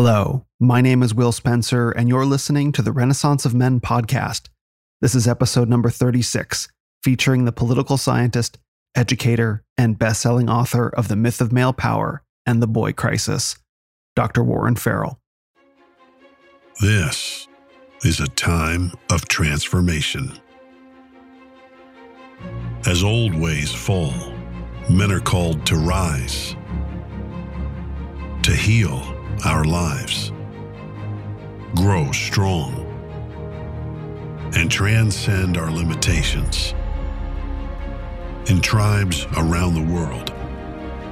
Hello, my name is Will Spencer, and you're listening to the Renaissance of Men podcast. This is episode number 36, featuring the political scientist, educator, and best selling author of The Myth of Male Power and the Boy Crisis, Dr. Warren Farrell. This is a time of transformation. As old ways fall, men are called to rise, to heal our lives, grow strong, and transcend our limitations. In tribes around the world,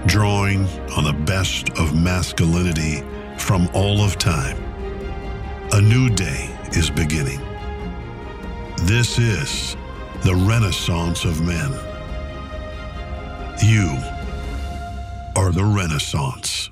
drawing on the best of masculinity from all of time, a new day is beginning. This is the Renaissance of Men. You are the Renaissance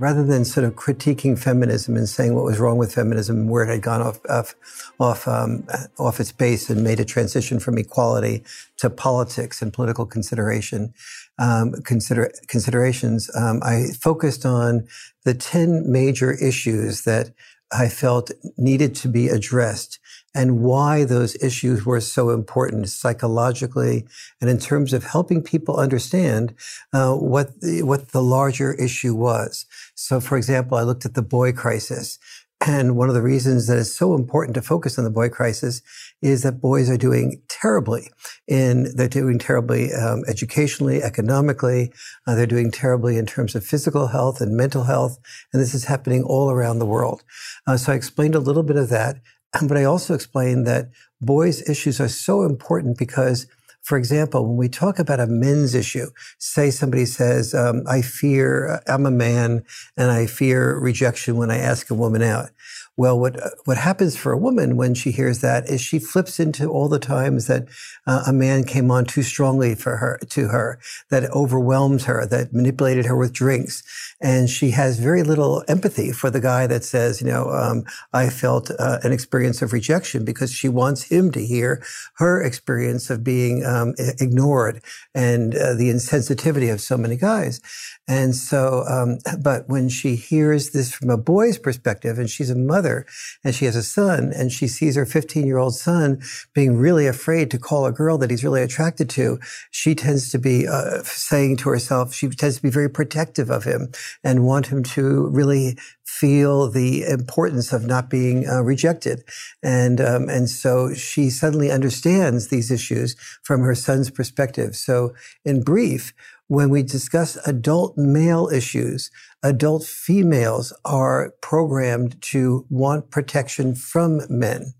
rather than sort of critiquing feminism and saying what was wrong with feminism where it had gone off off off, um, off its base and made a transition from equality to politics and political consideration um, consider considerations, um, I focused on the ten major issues that I felt needed to be addressed and why those issues were so important psychologically and in terms of helping people understand uh, what the, what the larger issue was. So, for example, I looked at the boy crisis. And one of the reasons that it's so important to focus on the boy crisis is that boys are doing terribly in, they're doing terribly um, educationally, economically. Uh, they're doing terribly in terms of physical health and mental health. And this is happening all around the world. Uh, so I explained a little bit of that. But I also explained that boys' issues are so important because, for example, when we talk about a men's issue, say somebody says, um, I fear, I'm a man and I fear rejection when I ask a woman out. Well, what what happens for a woman when she hears that is she flips into all the times that uh, a man came on too strongly for her to her, that overwhelmed her, that manipulated her with drinks, and she has very little empathy for the guy that says, you know, um, I felt uh, an experience of rejection because she wants him to hear her experience of being um, ignored and uh, the insensitivity of so many guys. And so, um, but when she hears this from a boy's perspective, and she's a mother and she has a son, and she sees her 15 year old son being really afraid to call a girl that he's really attracted to, she tends to be uh, saying to herself, she tends to be very protective of him and want him to really feel the importance of not being uh, rejected. And, um, and so she suddenly understands these issues from her son's perspective. So in brief, when we discuss adult male issues, adult females are programmed to want protection from men.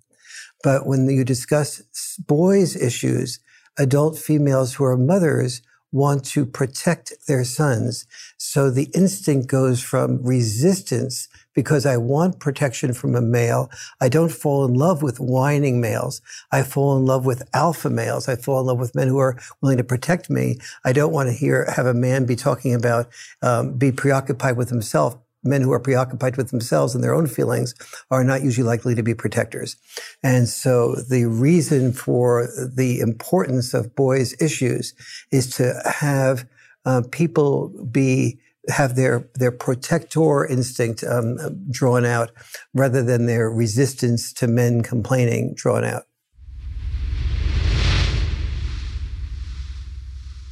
But when you discuss boys' issues, adult females who are mothers want to protect their sons. So the instinct goes from resistance because I want protection from a male. I don't fall in love with whining males. I fall in love with alpha males. I fall in love with men who are willing to protect me. I don't want to hear, have a man be talking about, um, be preoccupied with himself men who are preoccupied with themselves and their own feelings are not usually likely to be protectors. And so the reason for the importance of boys' issues is to have uh, people be have their their protector instinct um, drawn out rather than their resistance to men complaining drawn out.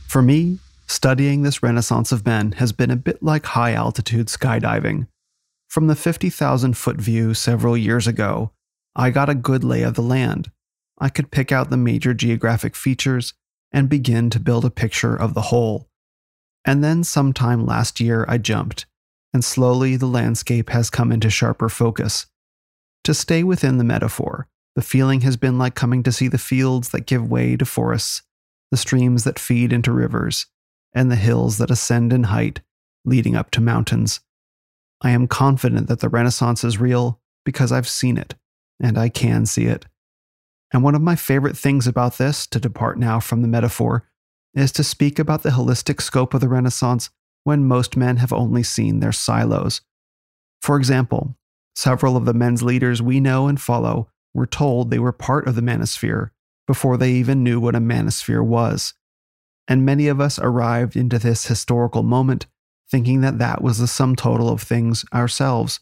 For me, Studying this renaissance of men has been a bit like high altitude skydiving. From the 50,000 foot view several years ago, I got a good lay of the land. I could pick out the major geographic features and begin to build a picture of the whole. And then sometime last year, I jumped, and slowly the landscape has come into sharper focus. To stay within the metaphor, the feeling has been like coming to see the fields that give way to forests, the streams that feed into rivers, and the hills that ascend in height, leading up to mountains. I am confident that the Renaissance is real because I've seen it, and I can see it. And one of my favorite things about this, to depart now from the metaphor, is to speak about the holistic scope of the Renaissance when most men have only seen their silos. For example, several of the men's leaders we know and follow were told they were part of the manosphere before they even knew what a manosphere was and many of us arrived into this historical moment thinking that that was the sum total of things ourselves.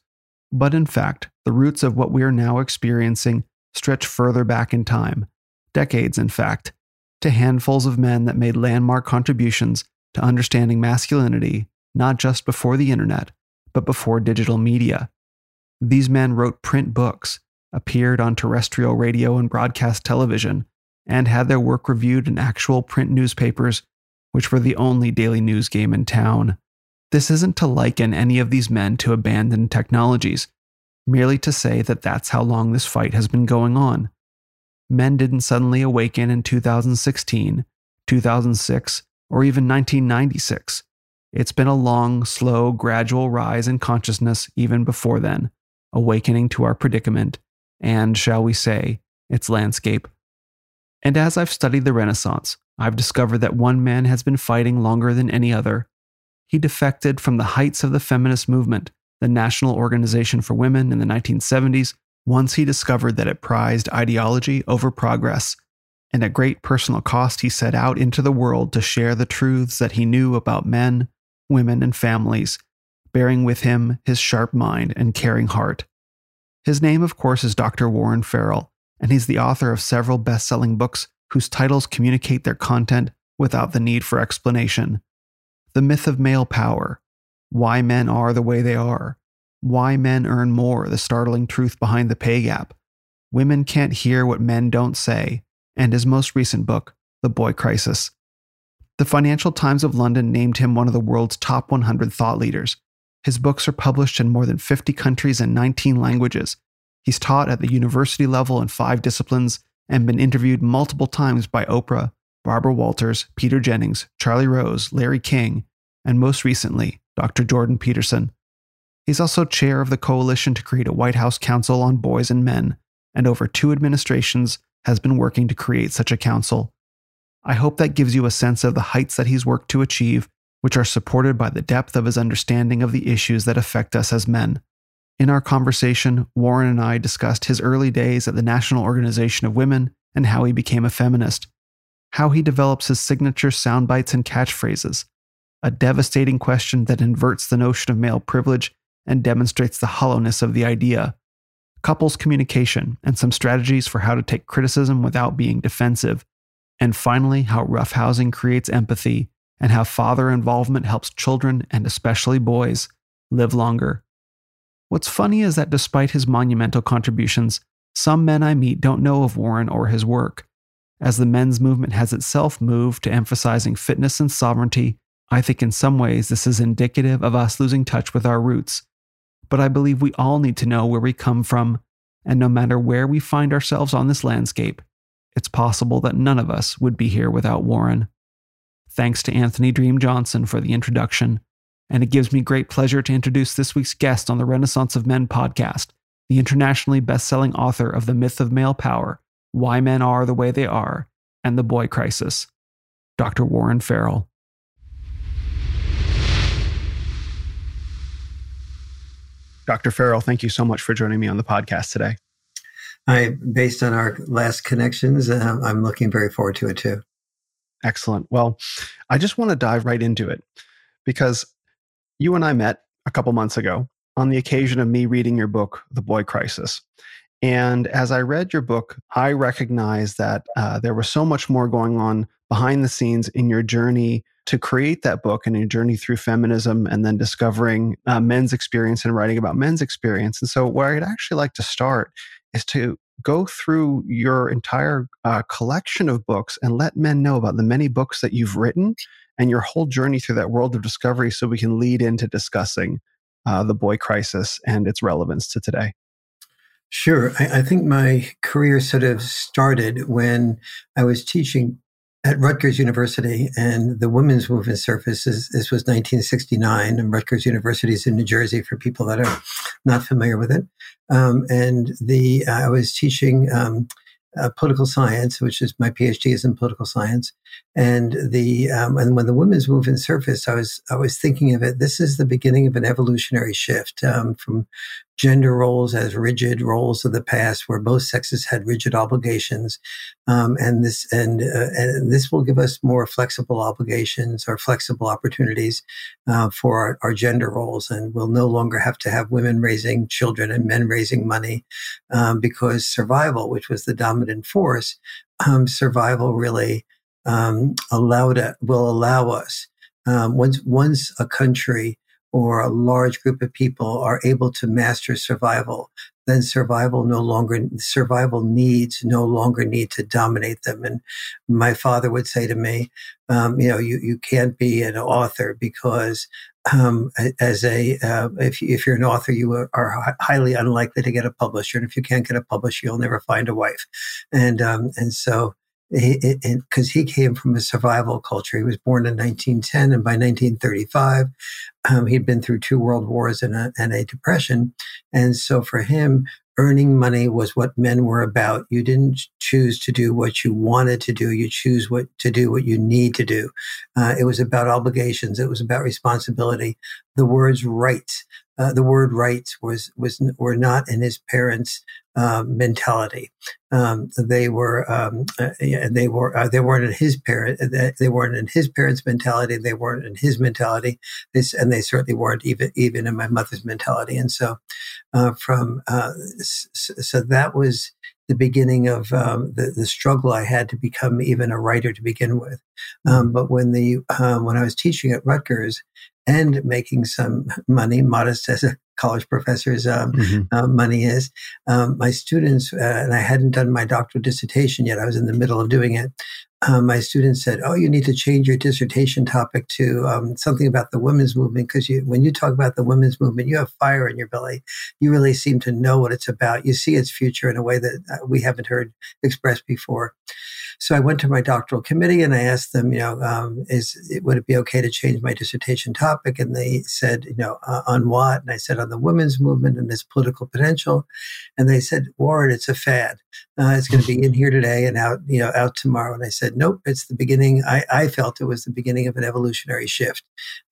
But in fact, the roots of what we are now experiencing stretch further back in time, decades in fact, to handfuls of men that made landmark contributions to understanding masculinity, not just before the internet, but before digital media. These men wrote print books, appeared on terrestrial radio and broadcast television, and had their work reviewed in actual print newspapers, which were the only daily news game in town. This isn't to liken any of these men to abandoned technologies, merely to say that that's how long this fight has been going on. Men didn't suddenly awaken in 2016, 2006, or even 1996. It's been a long, slow, gradual rise in consciousness even before then, awakening to our predicament and, shall we say, its landscape. And as I've studied the Renaissance, I've discovered that one man has been fighting longer than any other. He defected from the heights of the feminist movement, the National Organization for Women in the 1970s, once he discovered that it prized ideology over progress. And at great personal cost, he set out into the world to share the truths that he knew about men, women, and families, bearing with him his sharp mind and caring heart. His name, of course, is Dr. Warren Farrell, and he's the author of several best selling books whose titles communicate their content without the need for explanation. The Myth of Male Power, Why Men Are the Way They Are, Why Men Earn More, the startling truth behind the pay gap, Women Can't Hear What Men Don't Say, and his most recent book, The Boy Crisis. The Financial Times of London named him one of the world's top 100 thought leaders. His books are published in more than 50 countries and 19 languages. He's taught at the university level in five disciplines and been interviewed multiple times by Oprah, Barbara Walters, Peter Jennings, Charlie Rose, Larry King, and most recently, Dr. Jordan Peterson. He's also chair of the coalition to create a White House Council on Boys and Men, and over two administrations has been working to create such a council. I hope that gives you a sense of the heights that he's worked to achieve, which are supported by the depth of his understanding of the issues that affect us as men. In our conversation, Warren and I discussed his early days at the National Organization of Women and how he became a feminist, how he develops his signature sound bites and catchphrases, a devastating question that inverts the notion of male privilege and demonstrates the hollowness of the idea, couples communication and some strategies for how to take criticism without being defensive, and finally, how roughhousing creates empathy and how father involvement helps children and especially boys live longer. What's funny is that despite his monumental contributions, some men I meet don't know of Warren or his work. As the men's movement has itself moved to emphasizing fitness and sovereignty, I think in some ways this is indicative of us losing touch with our roots. But I believe we all need to know where we come from, and no matter where we find ourselves on this landscape, it's possible that none of us would be here without Warren. Thanks to Anthony Dream Johnson for the introduction. And it gives me great pleasure to introduce this week's guest on the Renaissance of Men podcast, the internationally best-selling author of The Myth of Male Power, Why Men Are the Way They Are, and The Boy Crisis, Dr. Warren Farrell. Dr. Farrell, thank you so much for joining me on the podcast today. I, based on our last connections, uh, I'm looking very forward to it too. Excellent. Well, I just want to dive right into it because you and I met a couple months ago on the occasion of me reading your book, The Boy Crisis. And as I read your book, I recognized that uh, there was so much more going on behind the scenes in your journey to create that book and your journey through feminism and then discovering uh, men's experience and writing about men's experience. And so, where I'd actually like to start is to go through your entire uh, collection of books and let men know about the many books that you've written and your whole journey through that world of discovery so we can lead into discussing uh, the boy crisis and its relevance to today. Sure. I, I, think my career sort of started when I was teaching at Rutgers University and the women's movement surfaces. This was 1969, and Rutgers University is in New Jersey for people that are not familiar with it. Um, and the I was teaching um, uh, political science, which is my PhD is in political science. And the um, and when the women's movement surfaced, I was I was thinking of it. This is the beginning of an evolutionary shift um, from gender roles as rigid roles of the past, where both sexes had rigid obligations, um, and this and uh, and this will give us more flexible obligations or flexible opportunities uh, for our, our, gender roles, and we'll no longer have to have women raising children and men raising money um, because survival, which was the dominant force, um, survival really um, allowed will allow us um, once once a country or a large group of people are able to master survival, then survival no longer survival needs no longer need to dominate them. And my father would say to me, um, you know, you you can't be an author because um, as a uh, if if you're an author, you are, are, highly unlikely to get a publisher, and if you can't get a publisher, you'll never find a wife. And um, and so because he, he, came from a survival culture. He was born in 1910, and by 1935, um, he'd been through two world wars and a, and a depression. And so for him, earning money was what men were about. You didn't choose to do what you wanted to do. You choose what to do what you need to do. Uh, it was about obligations. It was about responsibility. The words rights. Uh, the word rights was was were not in his parents' uh, mentality. Um, they were um, uh, they were uh, they weren't in his parent they weren't in his parents' mentality. They weren't in his mentality. This, and they certainly weren't even even in my mother's mentality. And so, uh, from uh, so that was the beginning of um, the, the struggle I had to become even a writer to begin with. Um, but when the uh, when I was teaching at Rutgers and making some money, modest as a college professor's um, mm-hmm. uh, money is. Um, my students, uh, and I hadn't done my doctoral dissertation yet, I was in the middle of doing it. Um, my students said, "Oh, you need to change your dissertation topic to um, something about the women's movement because you, when you talk about the women's movement, you have fire in your belly. You really seem to know what it's about. You see its future in a way that uh, we haven't heard expressed before." So I went to my doctoral committee and I asked them, you know, um, is it would it be okay to change my dissertation topic? And they said, you know, uh, on what? And I said on the women's movement and its political potential. And they said, Warren, it's a fad. Uh, it's going to be in here today and out, you know, out tomorrow. And I said, nope, it's the beginning. I, I felt it was the beginning of an evolutionary shift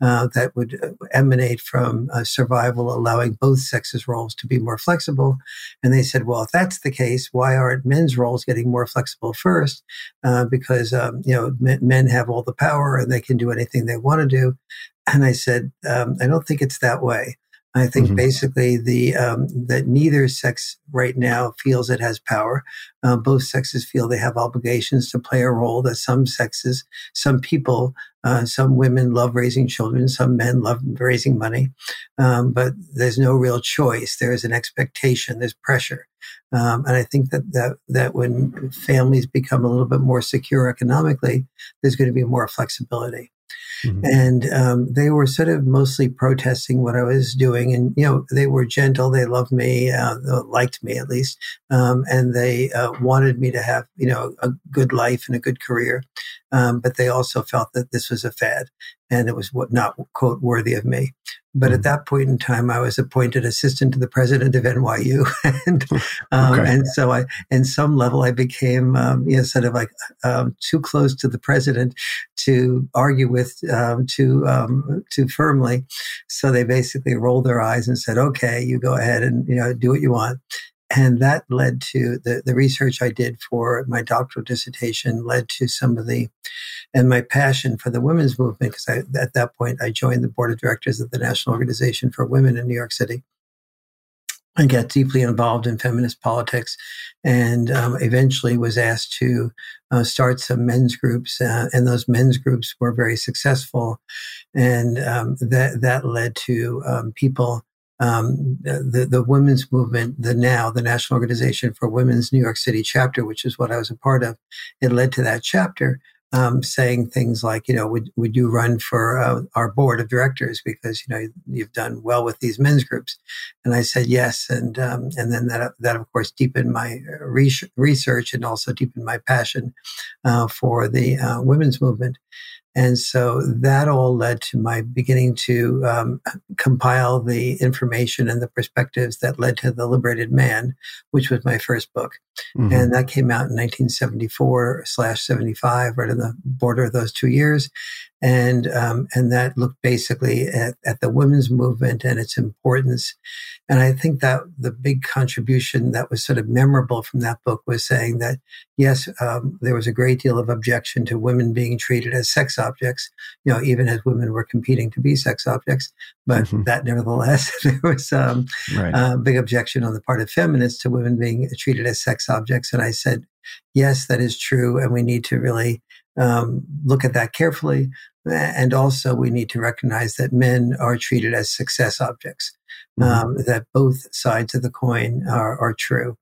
uh, that would uh, emanate from uh, survival, allowing both sexes' roles to be more flexible. And they said, well, if that's the case, why aren't men's roles getting more flexible first? Uh, because um, you know men have all the power and they can do anything they want to do. And I said, um, I don't think it's that way. I think mm-hmm. basically the um, that neither sex right now feels it has power. Uh, both sexes feel they have obligations to play a role. That some sexes, some people, uh, some women love raising children, some men love raising money, um, but there's no real choice. There is an expectation. There's pressure, um, and I think that that that when families become a little bit more secure economically, there's going to be more flexibility. Mm-hmm. And um, they were sort of mostly protesting what I was doing. And, you know, they were gentle. They loved me, uh, liked me at least. Um, and they uh, wanted me to have, you know, a good life and a good career. Um, but they also felt that this was a fad and it was what not quote worthy of me. But at that point in time, I was appointed assistant to the president of NYU, and um, okay. and so I, in some level, I became um, you know sort of like um, too close to the president to argue with um, too um, too firmly. So they basically rolled their eyes and said, "Okay, you go ahead and you know do what you want." And that led to the, the research I did for my doctoral dissertation led to some of the, and my passion for the women's movement, because at that point I joined the board of directors of the National Organization for Women in New York City. I got deeply involved in feminist politics and um, eventually was asked to uh, start some men's groups. Uh, and those men's groups were very successful. And um, that, that led to um, people um, the the women's movement, the NOW the National Organization for Women's New York City chapter, which is what I was a part of, it led to that chapter um, saying things like, you know, would would you run for uh, our board of directors because you know you've done well with these men's groups, and I said yes, and um, and then that that of course deepened my research and also deepened my passion uh, for the uh, women's movement. And so that all led to my beginning to um, compile the information and the perspectives that led to The Liberated Man, which was my first book. Mm-hmm. And that came out in 1974 slash 75, right on the border of those two years. And um, and that looked basically at, at the women's movement and its importance. And I think that the big contribution that was sort of memorable from that book was saying that yes, um, there was a great deal of objection to women being treated as sex objects, you know, even as women were competing to be sex objects. But mm-hmm. that nevertheless, there was um, right. a big objection on the part of feminists to women being treated as sex objects. And I said, yes, that is true, and we need to really um, look at that carefully. And also, we need to recognize that men are treated as success objects, mm-hmm. um, that both sides of the coin are, are true.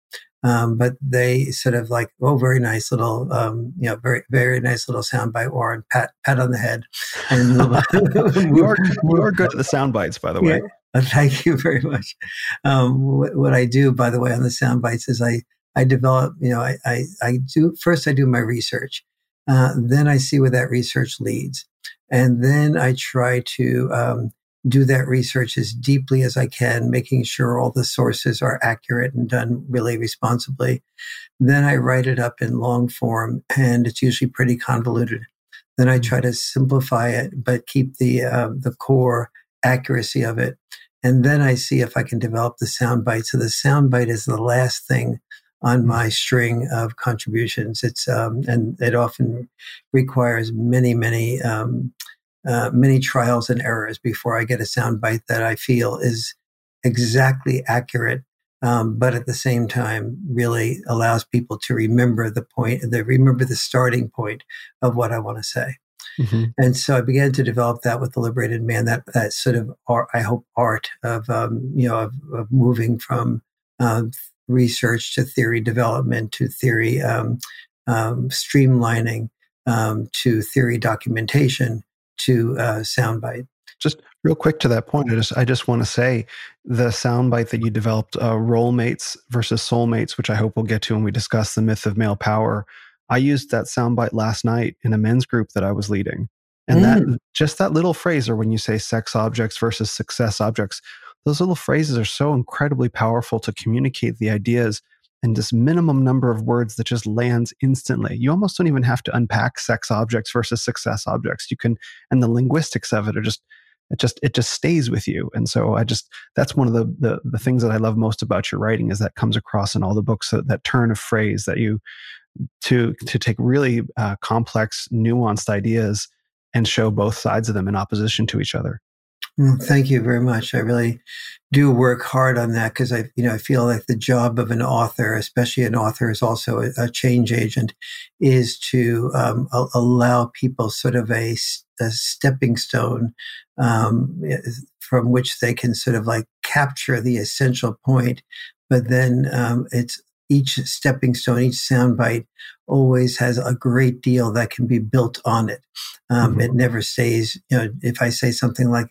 Um, but they sort of like, oh, very nice little, um, you know, very, very nice little soundbite, Warren, pat, pat on the head. And you, are, you are good at the sound bites, by the way. Yeah, thank you very much. Um, what, what, I do, by the way, on the sound bites is I, I develop, you know, I, I, I do, first I do my research. Uh, then I see where that research leads. And then I try to um, do that research as deeply as I can, making sure all the sources are accurate and done really responsibly. Then I write it up in long form, and it's usually pretty convoluted. Then I try to simplify it, but keep the uh, the core accuracy of it. And then I see if I can develop the soundbite. So the soundbite is the last thing on my string of contributions. It's um, and it often requires many, many, um, uh, many trials and errors before I get a soundbite that I feel is exactly accurate, um, but at the same time really allows people to remember the point, they remember the starting point of what I want to say. Mm-hmm. And so I began to develop that with the liberated man. That that sort of art, I hope, art of um, you know of, of moving from uh, research to theory development to theory um, um, streamlining um, to theory documentation to uh, soundbite. Just real quick to that point, I just I just want to say the soundbite that you developed, uh, role mates versus soulmates, which I hope we'll get to when we discuss the myth of male power. I used that soundbite last night in a men's group that I was leading. And mm. that just that little phrase, or when you say sex objects versus success objects, those little phrases are so incredibly powerful to communicate the ideas in this minimum number of words that just lands instantly. You almost don't even have to unpack sex objects versus success objects. You can, and the linguistics of it are just, it just, it just stays with you. And so I just, that's one of the, the, the things that I love most about your writing is that comes across in all the books, that, that turn of phrase that you, to, to take really uh, complex, nuanced ideas and show both sides of them in opposition to each other. Mm, thank you very much. I really do work hard on that because I, you know, I feel like the job of an author, especially an author is also a, a change agent, is to um, a- allow people sort of a, a stepping stone um, from which they can sort of like capture the essential point, but then um, it's each stepping stone, each soundbite always has a great deal that can be built on it. Um, mm-hmm. It never stays, you know, if I say something like,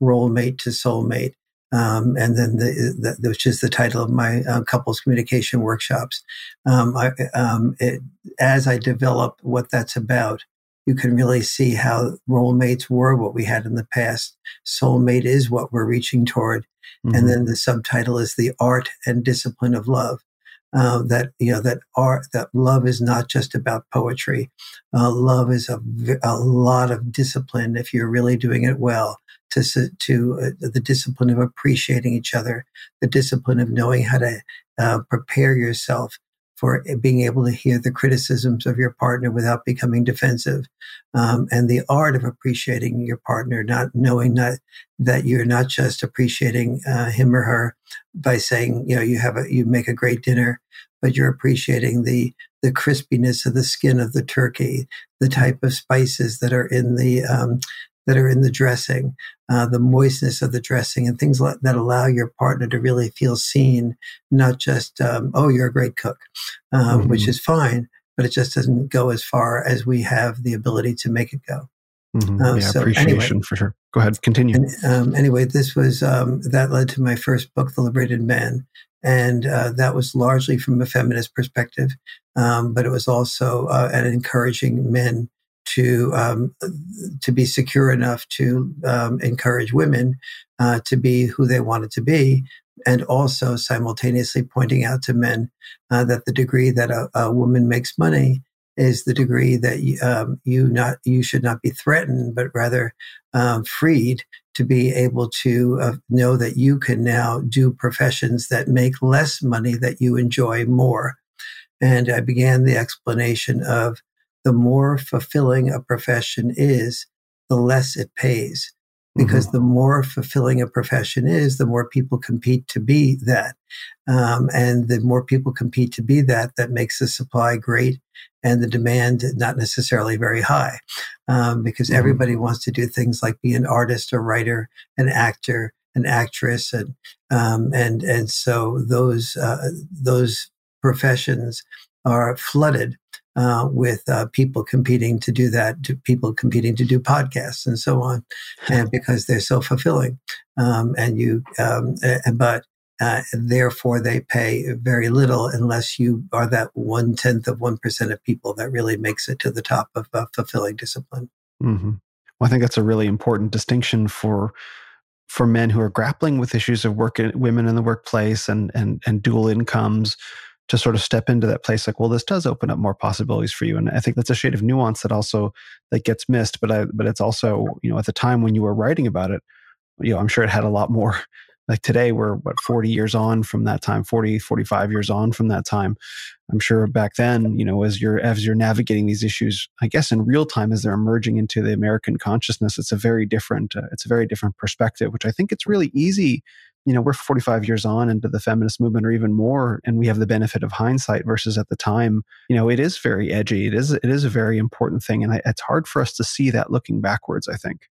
role mate to soulmate. Um, and then the, the, which is the title of my uh, couples communication workshops. Um, I, um, it, as I develop what that's about, you can really see how role mates were what we had in the past. Soulmate is what we're reaching toward. Mm-hmm. And then the subtitle is the art and discipline of love. Uh, that you know that art that love is not just about poetry. Uh, love is a, a lot of discipline if you're really doing it well to, to uh, the discipline of appreciating each other, the discipline of knowing how to uh, prepare yourself for being able to hear the criticisms of your partner without becoming defensive, um, and the art of appreciating your partner, not knowing that that you're not just appreciating uh, him or her by saying, you know, you have a you make a great dinner, but you're appreciating the the crispiness of the skin of the turkey, the type of spices that are in the um, that are in the dressing, uh, the moistness of the dressing, and things like that allow your partner to really feel seen, not just um, "oh, you're a great cook," um, mm-hmm. which is fine, but it just doesn't go as far as we have the ability to make it go. Mm-hmm. Uh, yeah, so appreciation anyway, for sure. Go ahead, continue. And, um, anyway, this was um, that led to my first book, The Liberated Man, and uh, that was largely from a feminist perspective, um, but it was also uh, an encouraging men to um, to be secure enough to um, encourage women uh, to be who they wanted to be, and also simultaneously pointing out to men uh, that the degree that a, a, woman makes money is the degree that um, you not you should not be threatened, but rather um, freed to be able to uh, know that you can now do professions that make less money that you enjoy more. And I began the explanation of the more fulfilling a profession is, the less it pays because mm-hmm. the more fulfilling a profession is, the more people compete to be that. Um, and the more people compete to be that, that makes the supply great and the demand not necessarily very high. Um, because mm-hmm. everybody wants to do things like be an artist, a writer, an actor, an actress. And, um, and, and so those, uh, those professions are flooded uh, with uh, people competing to do that, to people competing to do podcasts and so on, and because they're so fulfilling. Um, and you, um, but uh, therefore they pay very little unless you are that one tenth of one percent of people that really makes it to the top of a fulfilling discipline. Mm-hmm. Well, I think that's a really important distinction for for men who are grappling with issues of work women in the workplace and and and dual incomes to sort of step into that place like well this does open up more possibilities for you. And i think that's a shade of nuance that also that gets missed but i but it's also you know at the time when you were writing about it you know i'm sure it had a lot more like today we're what 40 years on from that time 40 45 years on from that time. I'm sure back then you know as you're as you're navigating these issues i guess in real time as they're emerging into the american consciousness it's a very different uh, it's a very different perspective which i think it's really easy you know, we're 45 years on into the feminist movement or even more, and we have the benefit of hindsight versus at the time, you know, it is very edgy. It is, it is a very important thing. And I, it's hard for us to see that looking backwards, I think.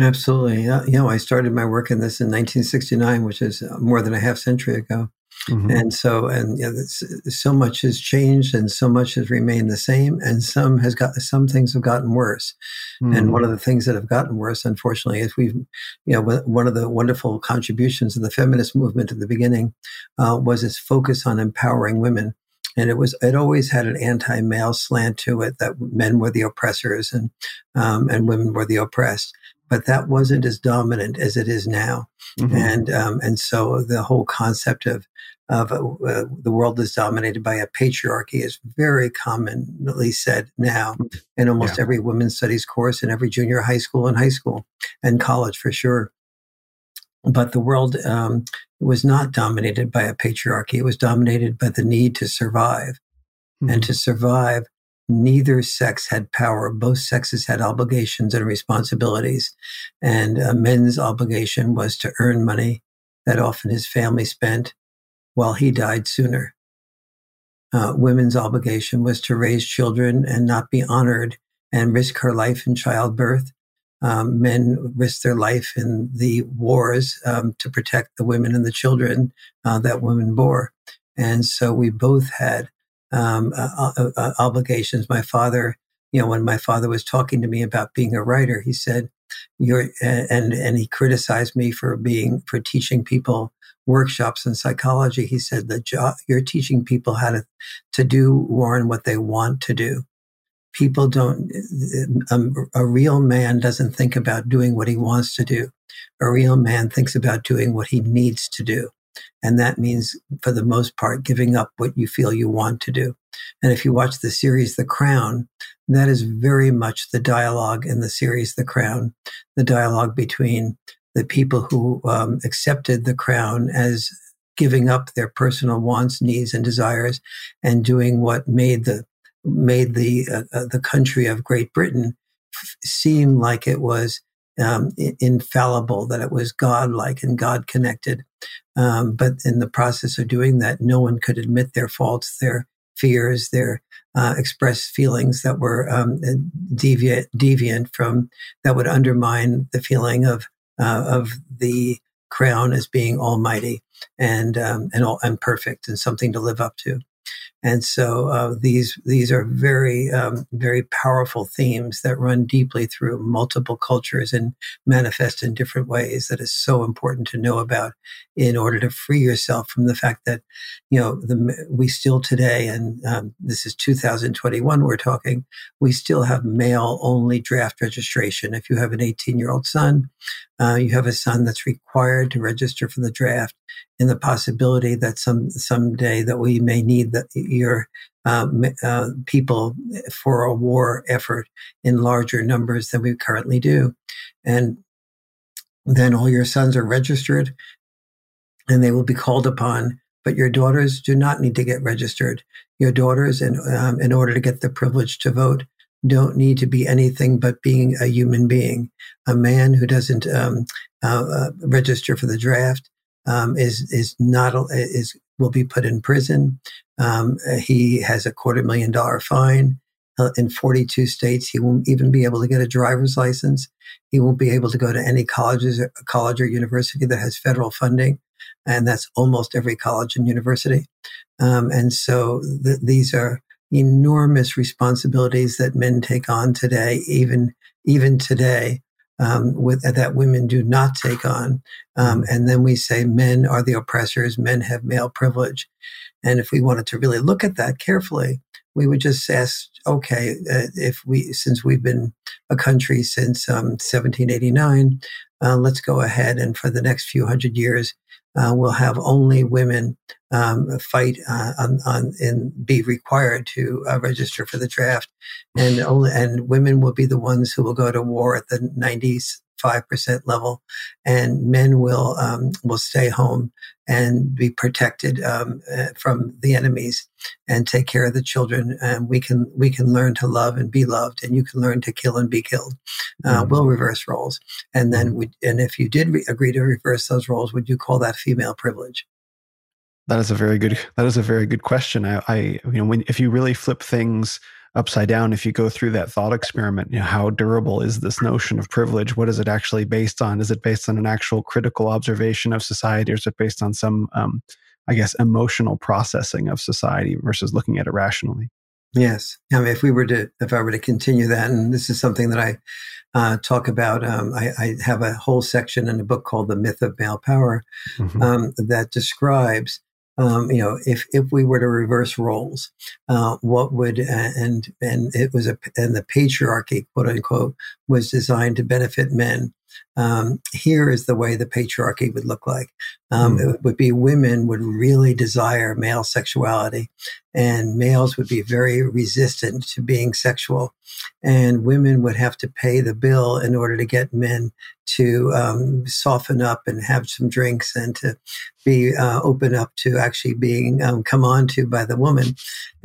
Absolutely. you know, I started my work in this in 1969, which is uh, more than a half century ago. Mm-hmm. And so, and you know, so much has changed, and so much has remained the same, and some has got some things have gotten worse. Mm-hmm. And one of the things that have gotten worse, unfortunately, is we've, you know, one of the wonderful contributions of the feminist movement at the beginning uh, was its focus on empowering women and it was it always had an anti-male slant to it that men were the oppressors and um, and women were the oppressed but that wasn't as dominant as it is now. Mm-hmm. And um, and so the whole concept of of uh, the world is dominated by a patriarchy is very commonly said now in almost yeah. every women's studies course in every junior high school and high school and college for sure. But the world um, was not dominated by a patriarchy. It was dominated by the need to survive. Mm-hmm. And to survive, neither sex had power. Both sexes had obligations and responsibilities. And a men's obligation was to earn money that often his family spent while he died sooner. Uh, women's obligation was to raise children and not be honored and risk her life in childbirth. Um, men risked their life in the wars um, to protect the women and the children uh, that women bore. And so we both had um, uh, uh, uh, obligations. My father, you know, when my father was talking to me about being a writer, he said, "You're," and and he criticized me for being for teaching people workshops in psychology. He said, "The job you're teaching people how to to do, Warren, what they want to do." People don't. Um, a real man doesn't think about doing what he wants to do. A real man thinks about doing what he needs to do. And that means, for the most part, giving up what you feel you want to do. And if you watch the series The Crown, that is very much the dialogue in the series The Crown, the dialogue between the people who um, accepted the crown as giving up their personal wants, needs, and desires, and doing what made the made the uh, uh the country of Great Britain f- seem like it was um, infallible, that it was godlike and God connected. Um, but in the process of doing that, no one could admit their faults, their fears, their uh, expressed feelings that were um, deviant, deviant from that would undermine the feeling of uh, of the crown as being almighty and um, and all and perfect and something to live up to. And so uh, these these are very um, very powerful themes that run deeply through multiple cultures and manifest in different ways. That is so important to know about in order to free yourself from the fact that you know the, we still today, and um, this is 2021. We're talking. We still have male only draft registration. If you have an 18 year old son, uh, you have a son that's required to register for the draft, and the possibility that some someday that we may need the, your um, uh, people for a war effort in larger numbers than we currently do, and then all your sons are registered, and they will be called upon but your daughters do not need to get registered. Your daughters, in, um, in order to get the privilege to vote, don't need to be anything but being a human being. A man who doesn't um, uh, uh, register for the draft um, is is not is will be put in prison. Um, he has a quarter million dollar fine. Uh, in 42 states, he won't even be able to get a driver's license. He won't be able to go to any colleges, college or university that has federal funding, and that's almost every college and university. Um, and so th- these are enormous responsibilities that men take on today, even even today, um, with that women do not take on. Um, and then we say men are the oppressors, men have male privilege. And if we wanted to really look at that carefully, we would just ask, okay, uh, if we, since we've been a country since um, 1789, uh, let's go ahead and for the next few hundred years, uh, will have only women um, fight uh, on, on, and be required to uh, register for the draft, and only and women will be the ones who will go to war at the 90s five percent level, and men will um, will stay home and be protected um, uh, from the enemies and take care of the children. And we can we can learn to love and be loved, and you can learn to kill and be killed. Uh, mm-hmm. We'll reverse roles, and then we, and if you did re- agree to reverse those roles, would you call that female privilege? That is a very good. That is a very good question. I, I you know, when if you really flip things upside down if you go through that thought experiment. You know how durable is this notion of privilege? What is it actually based on? Is it based on an actual critical observation of society or is it based on some um, i guess emotional processing of society versus looking at it rationally? Yes. I mean if we were to if i were to continue that and this is something that i uh, talk about um, I, I, have a whole section in a book called the myth of male power mm-hmm. um, that describes um, you know, if, if we were to reverse roles, uh, what would, and, and it was a, and the patriarchy, quote unquote, was designed to benefit men. Um, here is the way the patriarchy would look like. Um, mm. It would be women would really desire male sexuality, and males would be very resistant to being sexual, and women would have to pay the bill in order to get men to um, soften up and have some drinks and to be uh, open up to actually being um, come on to by the woman.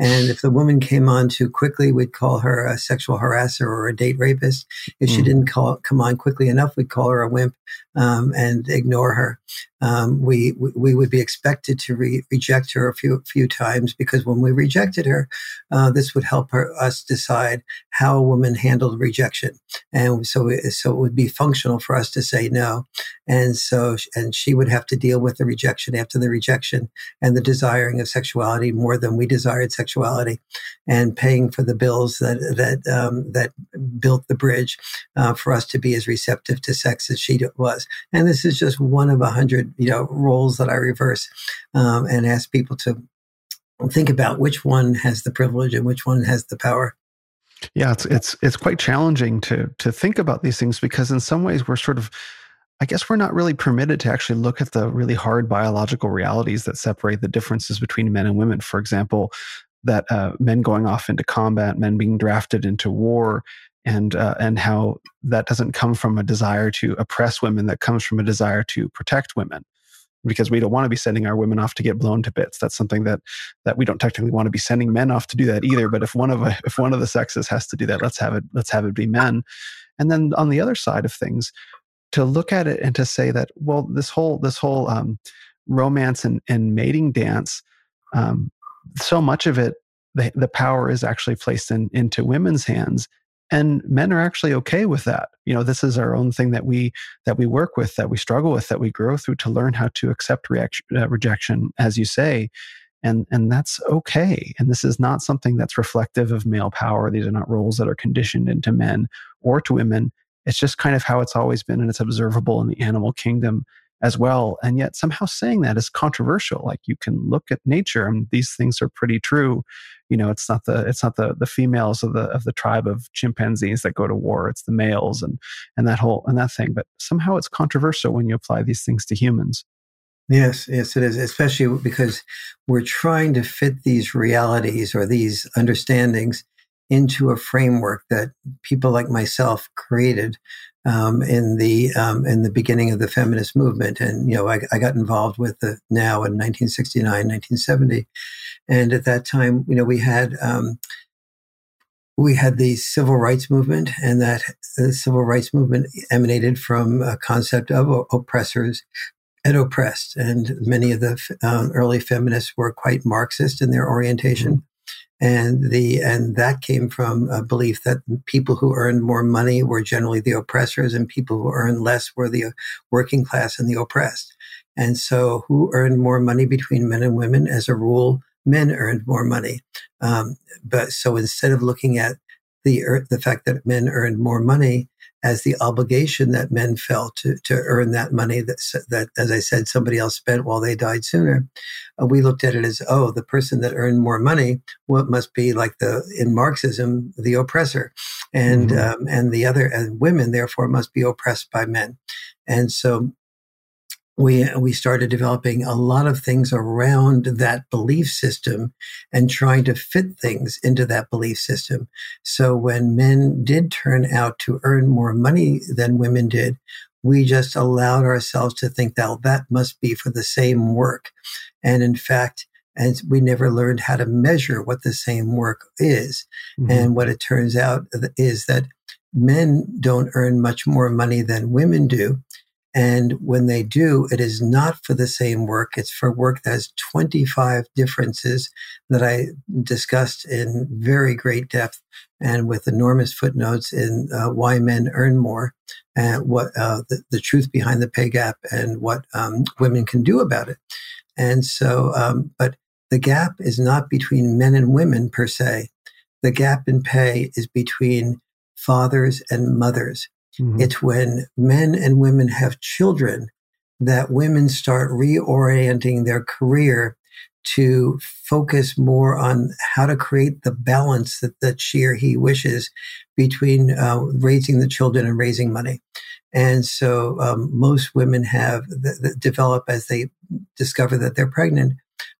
And if the woman came on too quickly, we'd call her a sexual harasser or a date rapist. If mm. she didn't call, come on quickly enough, we'd call her a wimp um, and ignore her. Um, we we would be expected to re- reject her a few few times because when we rejected her, uh, this would help her, us decide how a woman handled rejection, and so it, so it would be functional for us to say no, and so and she would have to deal with the rejection after the rejection and the desiring of sexuality more than we desired sexuality, and paying for the bills that that um, that built the bridge uh, for us to be as receptive to sex as she was, and this is just one of a hundred you know roles that I reverse um, and ask people to think about which one has the privilege and which one has the power. Yeah, it's it's it's quite challenging to to think about these things because in some ways we're sort of I guess we're not really permitted to actually look at the really hard biological realities that separate the differences between men and women. For example, that uh, men going off into combat, men being drafted into war, and uh, and how that doesn't come from a desire to oppress women that comes from a desire to protect women. Because we don't want to be sending our women off to get blown to bits. That's something that that we don't technically want to be sending men off to do that either but if one of a, if one of the sexes has to do that let's have it let's have it be men. And then on the other side of things to look at it and to say that well this whole this whole um, romance and, and mating dance um, so much of it the, the power is actually placed in, into women's hands and men are actually okay with that. You know this is our own thing that we that we work with that we struggle with that we grow through to learn how to accept reaction, uh, rejection as you say and and that's okay. And this is not something that's reflective of male power. These are not roles that are conditioned into men or to women. It's just kind of how it's always been and it's observable in the animal kingdom as well. And yet somehow saying that is controversial. Like you can look at nature and these things are pretty true. You know, it's not the it's not the the females of the of the tribe of chimpanzees that go to war. It's the males and and that whole and that thing. But somehow it's controversial when you apply these things to humans. Yes, yes, it is, especially because we're trying to fit these realities or these understandings into a framework that people like myself created um, in the um, in the beginning of the feminist movement. And you know, I, I, got involved with the NOW in 1969, 1970, and at that time, you know, we had. Um, we had the civil rights movement, and that the civil rights movement emanated from a concept of oppressors and oppressed. And many of the um, early feminists were quite Marxist in their orientation. And the and that came from a belief that people who earned more money were generally the oppressors and people who earned less were the working class and the oppressed. And so who earned more money between men and women? As a rule men earned more money. Um, but so instead of looking at the the fact that men earned more money as the obligation that men felt to, to earn that money that, that, as I said, somebody else spent while they died sooner. Uh, we looked at it as, oh, the person that earned more money, well, must be like the, in Marxism, the oppressor. And, mm-hmm. um, and the other, and women, therefore, must be oppressed by men. And so we we started developing a lot of things around that belief system and trying to fit things into that belief system. So when men did turn out to earn more money than women did we just allowed ourselves to think that that must be for the same work. And in fact and we never learned how to measure what the same work is. Mm-hmm. and what it turns out is that men don't earn much more money than women do and when they do, it is not for the same work. It's for work that has 25 differences that I discussed in very great depth and with enormous footnotes in uh, why men earn more and what uh, the, the, truth behind the pay gap and what um, women can do about it. And so, um, but the gap is not between men and women per se. The gap in pay is between fathers and mothers. Mm-hmm. It's when men and women have children that women start reorienting their career to focus more on how to create the balance that, that she or he wishes between uh, raising the children and raising money. And so um, most women have th- th- develop as they discover that they're pregnant.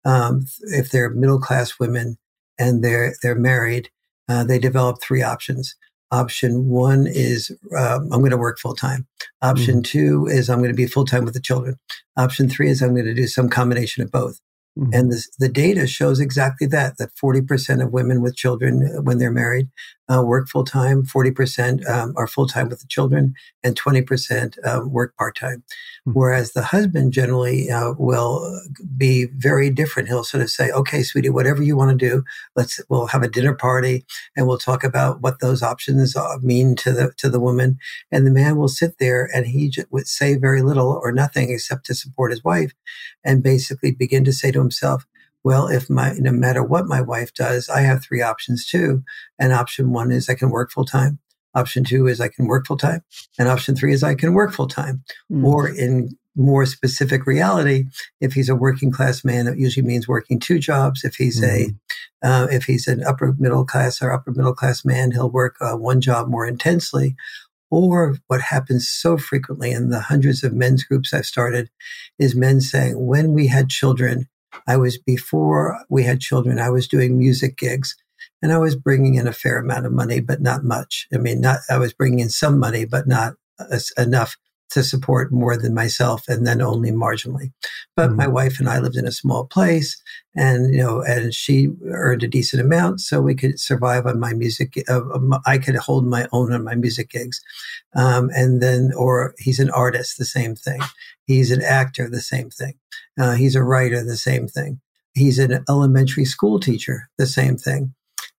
Um, if they're middle class women and they're they're married, uh, they develop three options. Option one is um, I'm going to work full time. Option mm-hmm. two is I'm going to be full time with the children. Option three is I'm going to do some combination of both. Mm-hmm. And the, the data shows exactly that, that 40% of women with children uh, when they're married uh, work full time, 40% um, are full time with the children, and 20% uh, work part time. Mm-hmm. Whereas the husband generally uh, will be very different. He'll sort of say, okay, sweetie, whatever you want to do, let's, we'll have a dinner party and we'll talk about what those options uh, mean to the, to the woman. And the man will sit there and he would say very little or nothing except to support his wife and basically begin to say to himself, well, if my, no matter what my wife does, I have three options too. And option one is I can work full time. Option two is I can work full time. And option three is I can work full time. Mm. Or in more specific reality, if he's a working class man, it usually means working two jobs. If he's mm. a, mm-hmm. uh, if he's an upper middle class or upper middle class man, he'll work uh, one job more intensely. Or what happens so frequently in the hundreds of men's groups I've started is men saying, when we had children, I was before we had children, I was doing music gigs and I was bringing in a fair amount of money, but not much. I mean, not, I was bringing in some money, but not uh, enough to support more than myself and then only marginally. But mm-hmm. my wife and I lived in a small place and, you know, and she earned a decent amount. So we could survive on my music. Uh, I could hold my own on my music gigs. Um, and then, or he's an artist, the same thing. He's an actor, the same thing. Uh, he's a writer, the same thing. He's an elementary school teacher, the same thing.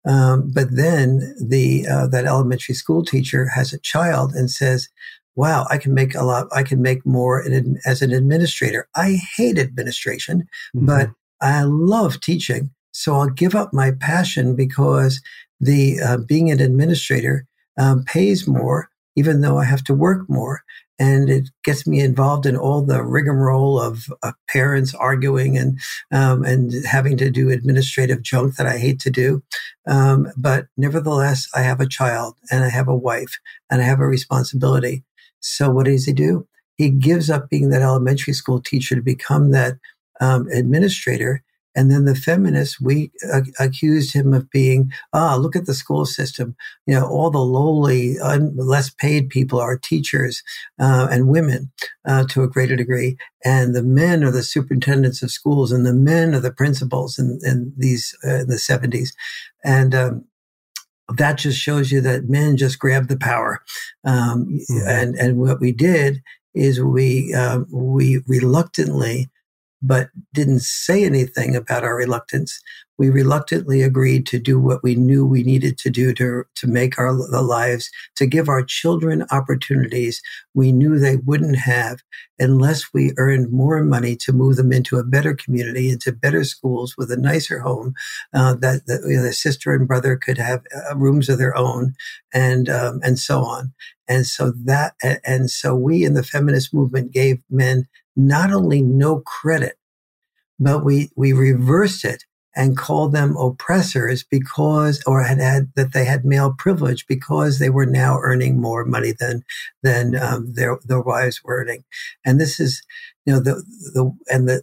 Um, but then the uh, that elementary school teacher has a child and says, "Wow, I can make a lot. I can make more in, as an administrator. I hate administration, mm-hmm. but I love teaching. So I'll give up my passion because the uh, being an administrator um, pays more, even though I have to work more. and it gets me involved in all the rigmarole of uh, parents arguing and um, and having to do administrative junk that I hate to do. Um, but nevertheless, I have a child and I have a wife and I have a responsibility. So what does he do? He gives up being that elementary school teacher to become that um, administrator and then the feminists, we uh, accused him of being, ah, look at the school system. You know, all the lowly, un- less paid people are teachers uh, and women uh, to a greater degree. And the men are the superintendents of schools and the men are the principals in, in these, uh, in the 70s. And, um, that just shows you that men just grabbed the power. Um, mm-hmm. and, and what we did is we, um, we reluctantly but didn't say anything about our reluctance. We reluctantly agreed to do what we knew we needed to do to, to make our the lives, to give our children opportunities we knew they wouldn't have unless we earned more money to move them into a better community, into better schools with a nicer home, uh, that, that you know, the sister and brother could have uh, rooms of their own, and um, and so on. And so that, and so we in the feminist movement gave men not only no credit, but we, we reversed it and called them oppressors because, or had had that they had male privilege because they were now earning more money than than um, their their wives were earning. And this is, you know, the the and the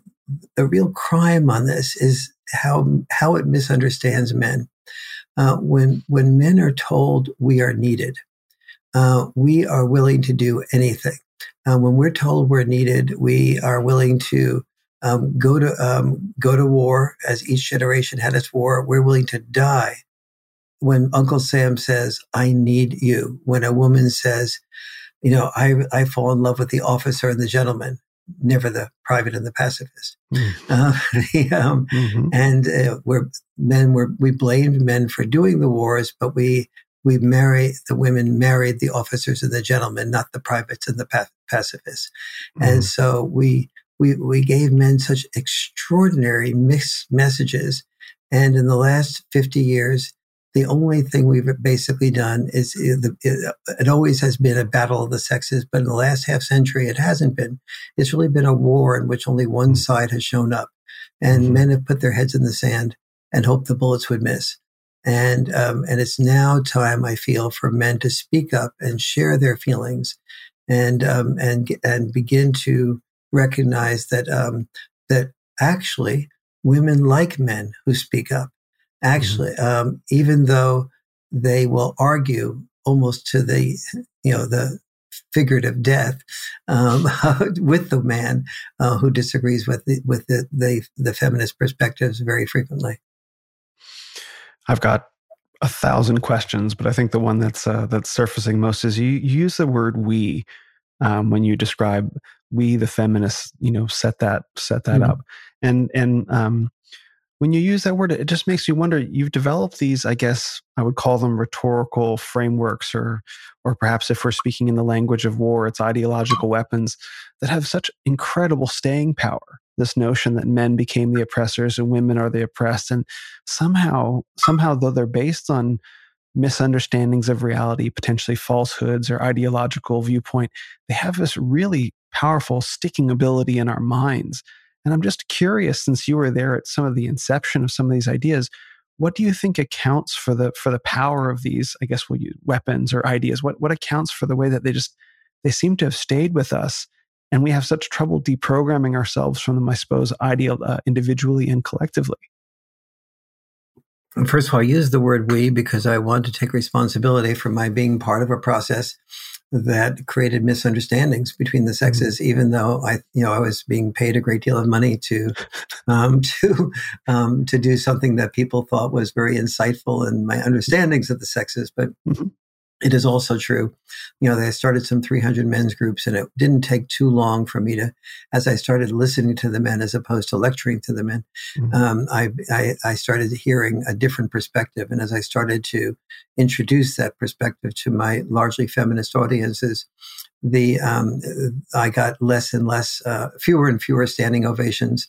the real crime on this is how how it misunderstands men. Uh, when when men are told we are needed, uh, we are willing to do anything. Uh, when we're told we're needed, we are willing to um, go to um, go to war. As each generation had its war, we're willing to die. When Uncle Sam says, "I need you," when a woman says, "You know, I I fall in love with the officer and the gentleman." Never the private and the pacifist. Mm. Uh, um, mm-hmm. And uh, we're men. Were we blamed men for doing the wars, but we we marry the women married the officers and the gentlemen, not the privates and the pa- pacifists. Mm-hmm. And so we, we, we gave men such extraordinary mixed messages. And in the last 50 years, the only thing we've basically done is it, it, it, always has been a battle of the sexes, but in the last half century, it hasn't been. It's really been a war in which only one mm-hmm. side has shown up. And mm-hmm. men have put their heads in the sand and hoped the bullets would miss. And, um, and it's now time, I feel, for men to speak up and share their feelings and, um, and, and begin to recognize that, um, that actually women like men who speak up. Actually, mm-hmm. um, even though they will argue almost to the, you know, the figurative death um, with the man uh, who disagrees with the, with the, the, the feminist perspectives very frequently. I've got a thousand questions, but I think the one that's uh, that's surfacing most is you, you use the word "we" um, when you describe we, the feminists. You know, set that set that mm-hmm. up, and and um, when you use that word, it just makes you wonder. You've developed these, I guess I would call them rhetorical frameworks, or or perhaps if we're speaking in the language of war, it's ideological weapons that have such incredible staying power this notion that men became the oppressors and women are the oppressed and somehow somehow though they're based on misunderstandings of reality potentially falsehoods or ideological viewpoint they have this really powerful sticking ability in our minds and i'm just curious since you were there at some of the inception of some of these ideas what do you think accounts for the for the power of these i guess we'll use weapons or ideas what what accounts for the way that they just they seem to have stayed with us and we have such trouble deprogramming ourselves from them, I suppose, ideal uh, individually and collectively. First of all, I use the word we because I want to take responsibility for my being part of a process that created misunderstandings between the sexes, mm-hmm. even though I, you know, I was being paid a great deal of money to, um, to, um, to do something that people thought was very insightful in my understandings of the sexes. But mm-hmm it is also true. You know, they started some 300 men's groups and it didn't take too long for me to, as I started listening to the men as opposed to lecturing to the men, mm-hmm. um, I, I, I, started hearing a different perspective. And as I started to introduce that perspective to my largely feminist audiences, the um, I got less and less, uh, fewer and fewer standing ovations,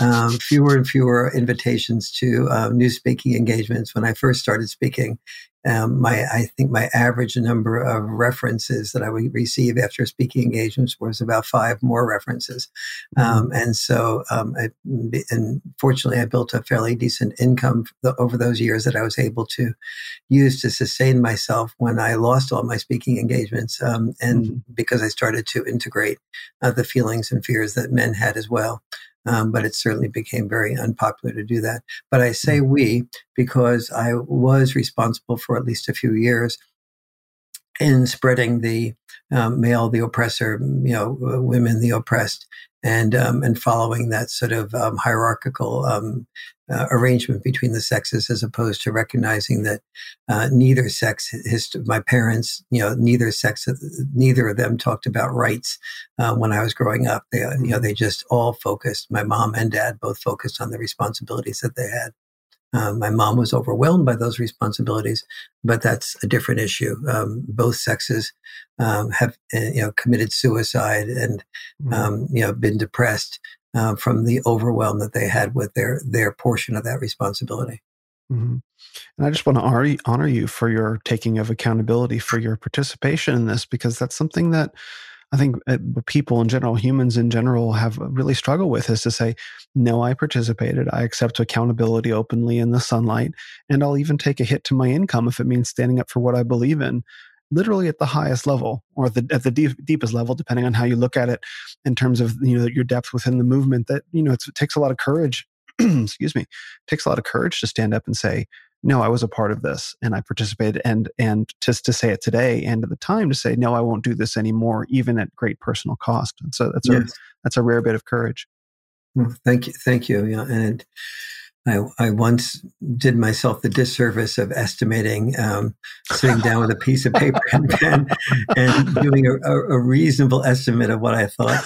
um, fewer and fewer invitations to uh, new speaking engagements. When I first started speaking, um, my I think my average number of references that I would receive after speaking engagements was about five more references, mm-hmm. um, and so um, I, and fortunately I built a fairly decent income over those years that I was able to use to sustain myself when I lost all my speaking engagements, um, and mm-hmm. because I started to integrate uh, the feelings and fears that men had as well. Um, but it certainly became very unpopular to do that. But I say mm-hmm. we because I was responsible for at least a few years in spreading the um, male, the oppressor, you know, women, the oppressed, and um, and following that sort of um, hierarchical um, uh, arrangement between the sexes, as opposed to recognizing that uh, neither sex, his, my parents, you know, neither sex, neither of them talked about rights uh, when I was growing up. They, you know, they just all focused. My mom and dad both focused on the responsibilities that they had. Um, my mom was overwhelmed by those responsibilities, but that's a different issue. Um, both sexes um, have, uh, you know, committed suicide and, mm-hmm. you know, been depressed uh, from the overwhelm that they had with their their portion of that responsibility. Mm-hmm. And I just want to honor you for your taking of accountability for your participation in this because that's something that I think uh, people in general, humans in general, have really struggled with is to say, no, I participated. I accept accountability openly in the sunlight, and I'll even take a hit to my income if it means standing up for what I believe in. Literally at the highest level, or the, at the deep, deepest level, depending on how you look at it, in terms of you know your depth within the movement. That you know it takes a lot of courage. excuse me, it takes a lot of courage to stand up and say, no, I was a part of this and I participated and and just to say it today and at the time to say, no, I won't do this anymore, even at great personal cost. And so that's yes. a that's a rare bit of courage. Well, thank you. Thank you. Yeah. And I, I once did myself the disservice of estimating, um, sitting down with a piece of paper and pen and doing a, a, reasonable estimate of what I thought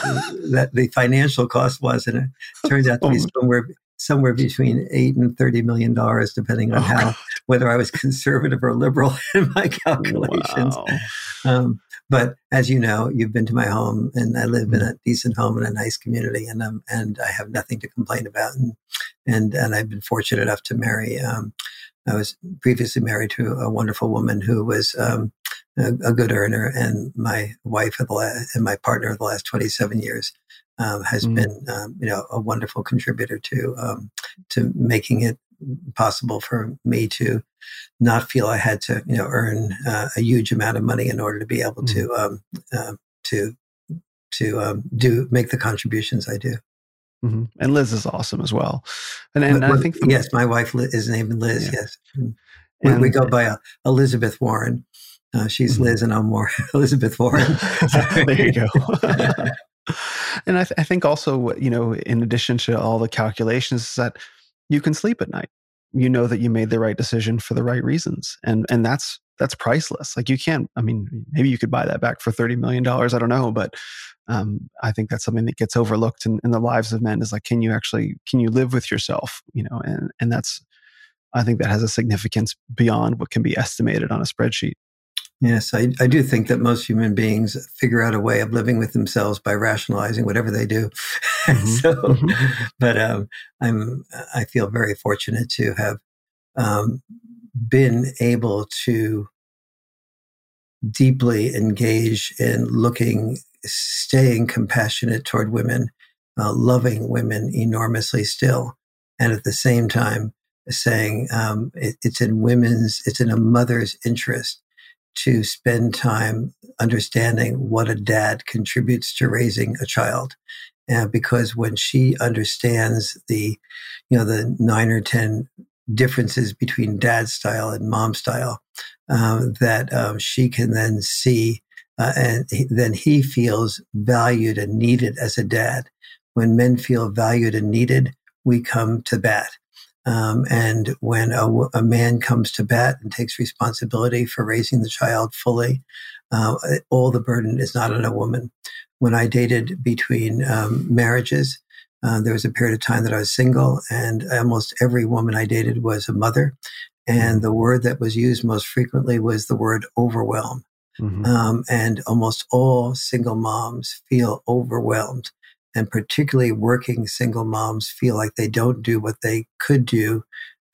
that the financial cost was. And it turned out to be oh. somewhere somewhere between eight and thirty million dollars, depending on oh, how God. whether I was conservative or liberal in my calculations. Wow. Um, but as you know, you've been to my home, and I live mm-hmm. in a decent home in a nice community, and um, and I have nothing to complain about, and and and I've been fortunate enough to marry. Um, I was previously married to a wonderful woman who was um, a, a, good earner, and my wife of the and my partner of the last twenty seven years um, has mm. been, um, you know, a wonderful contributor to um, to making it possible for me to not feel I had to, you know, earn uh, a huge amount of money in order to be able mm. to um, uh, to to um, do make the contributions I do. Mm-hmm. And Liz is awesome as well. And, and but, I think yes, my wife is named Liz. Yeah. Yes, mm. we, we, go by uh, Elizabeth Warren. Uh, she's mm-hmm. Liz, and I'm more Elizabeth Warren. there you go. and I, th- I, think also, you know, in addition to all the calculations, is that you can sleep at night. You know that you made the right decision for the right reasons, and and that's that's priceless. Like you can't. I mean, maybe you could buy that back for thirty million dollars. I don't know, but um, I think that's something that gets overlooked in, in the lives of men. Is like, can you actually can you live with yourself? You know, and and that's I think that has a significance beyond what can be estimated on a spreadsheet. Yes, I, I do think that most human beings figure out a way of living with themselves by rationalizing whatever they do. Mm-hmm. so, mm-hmm. but um, I'm I feel very fortunate to have um, been able to deeply engage in looking, staying compassionate toward women, uh, loving women enormously still, and at the same time saying um, it, it's in women's, it's in a mother's interest to spend time understanding what a dad contributes to raising a child. And because when she understands the, you know, the nine or 10 differences between dad style and mom style, um, that um, she can then see, uh, and he, then he feels valued and needed as a dad. When men feel valued and needed, we come to bat. Um, and when a, a, man comes to bat and takes responsibility for raising the child fully, uh, all the burden is not on a woman. When I dated between um, marriages, uh, there was a period of time that I was single, and almost every woman I dated was a mother. And the word that was used most frequently was the word overwhelm. Mm-hmm. Um, and almost all single moms feel overwhelmed. And particularly working single moms feel like they don't do what they could do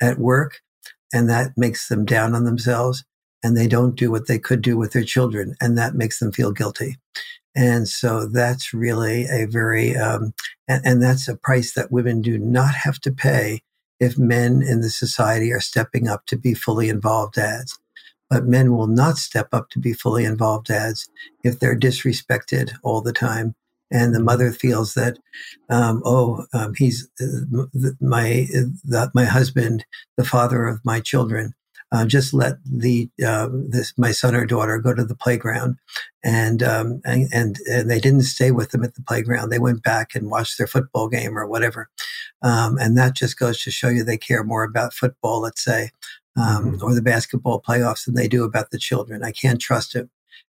at work. And that makes them down on themselves. And they don't do what they could do with their children. And that makes them feel guilty. And so that's really a very, um, and, and that's a price that women do not have to pay if men in the society are stepping up to be fully involved dads. But men will not step up to be fully involved dads if they're disrespected all the time. And the mother feels that, um, oh, um, he's uh, my the, my husband, the father of my children, uh, just let the uh, this my son or daughter go to the playground, and, um, and, and and they didn't stay with them at the playground. They went back and watched their football game or whatever, um, and that just goes to show you they care more about football, let's say, um, mm-hmm. or the basketball playoffs than they do about the children. I can't trust it,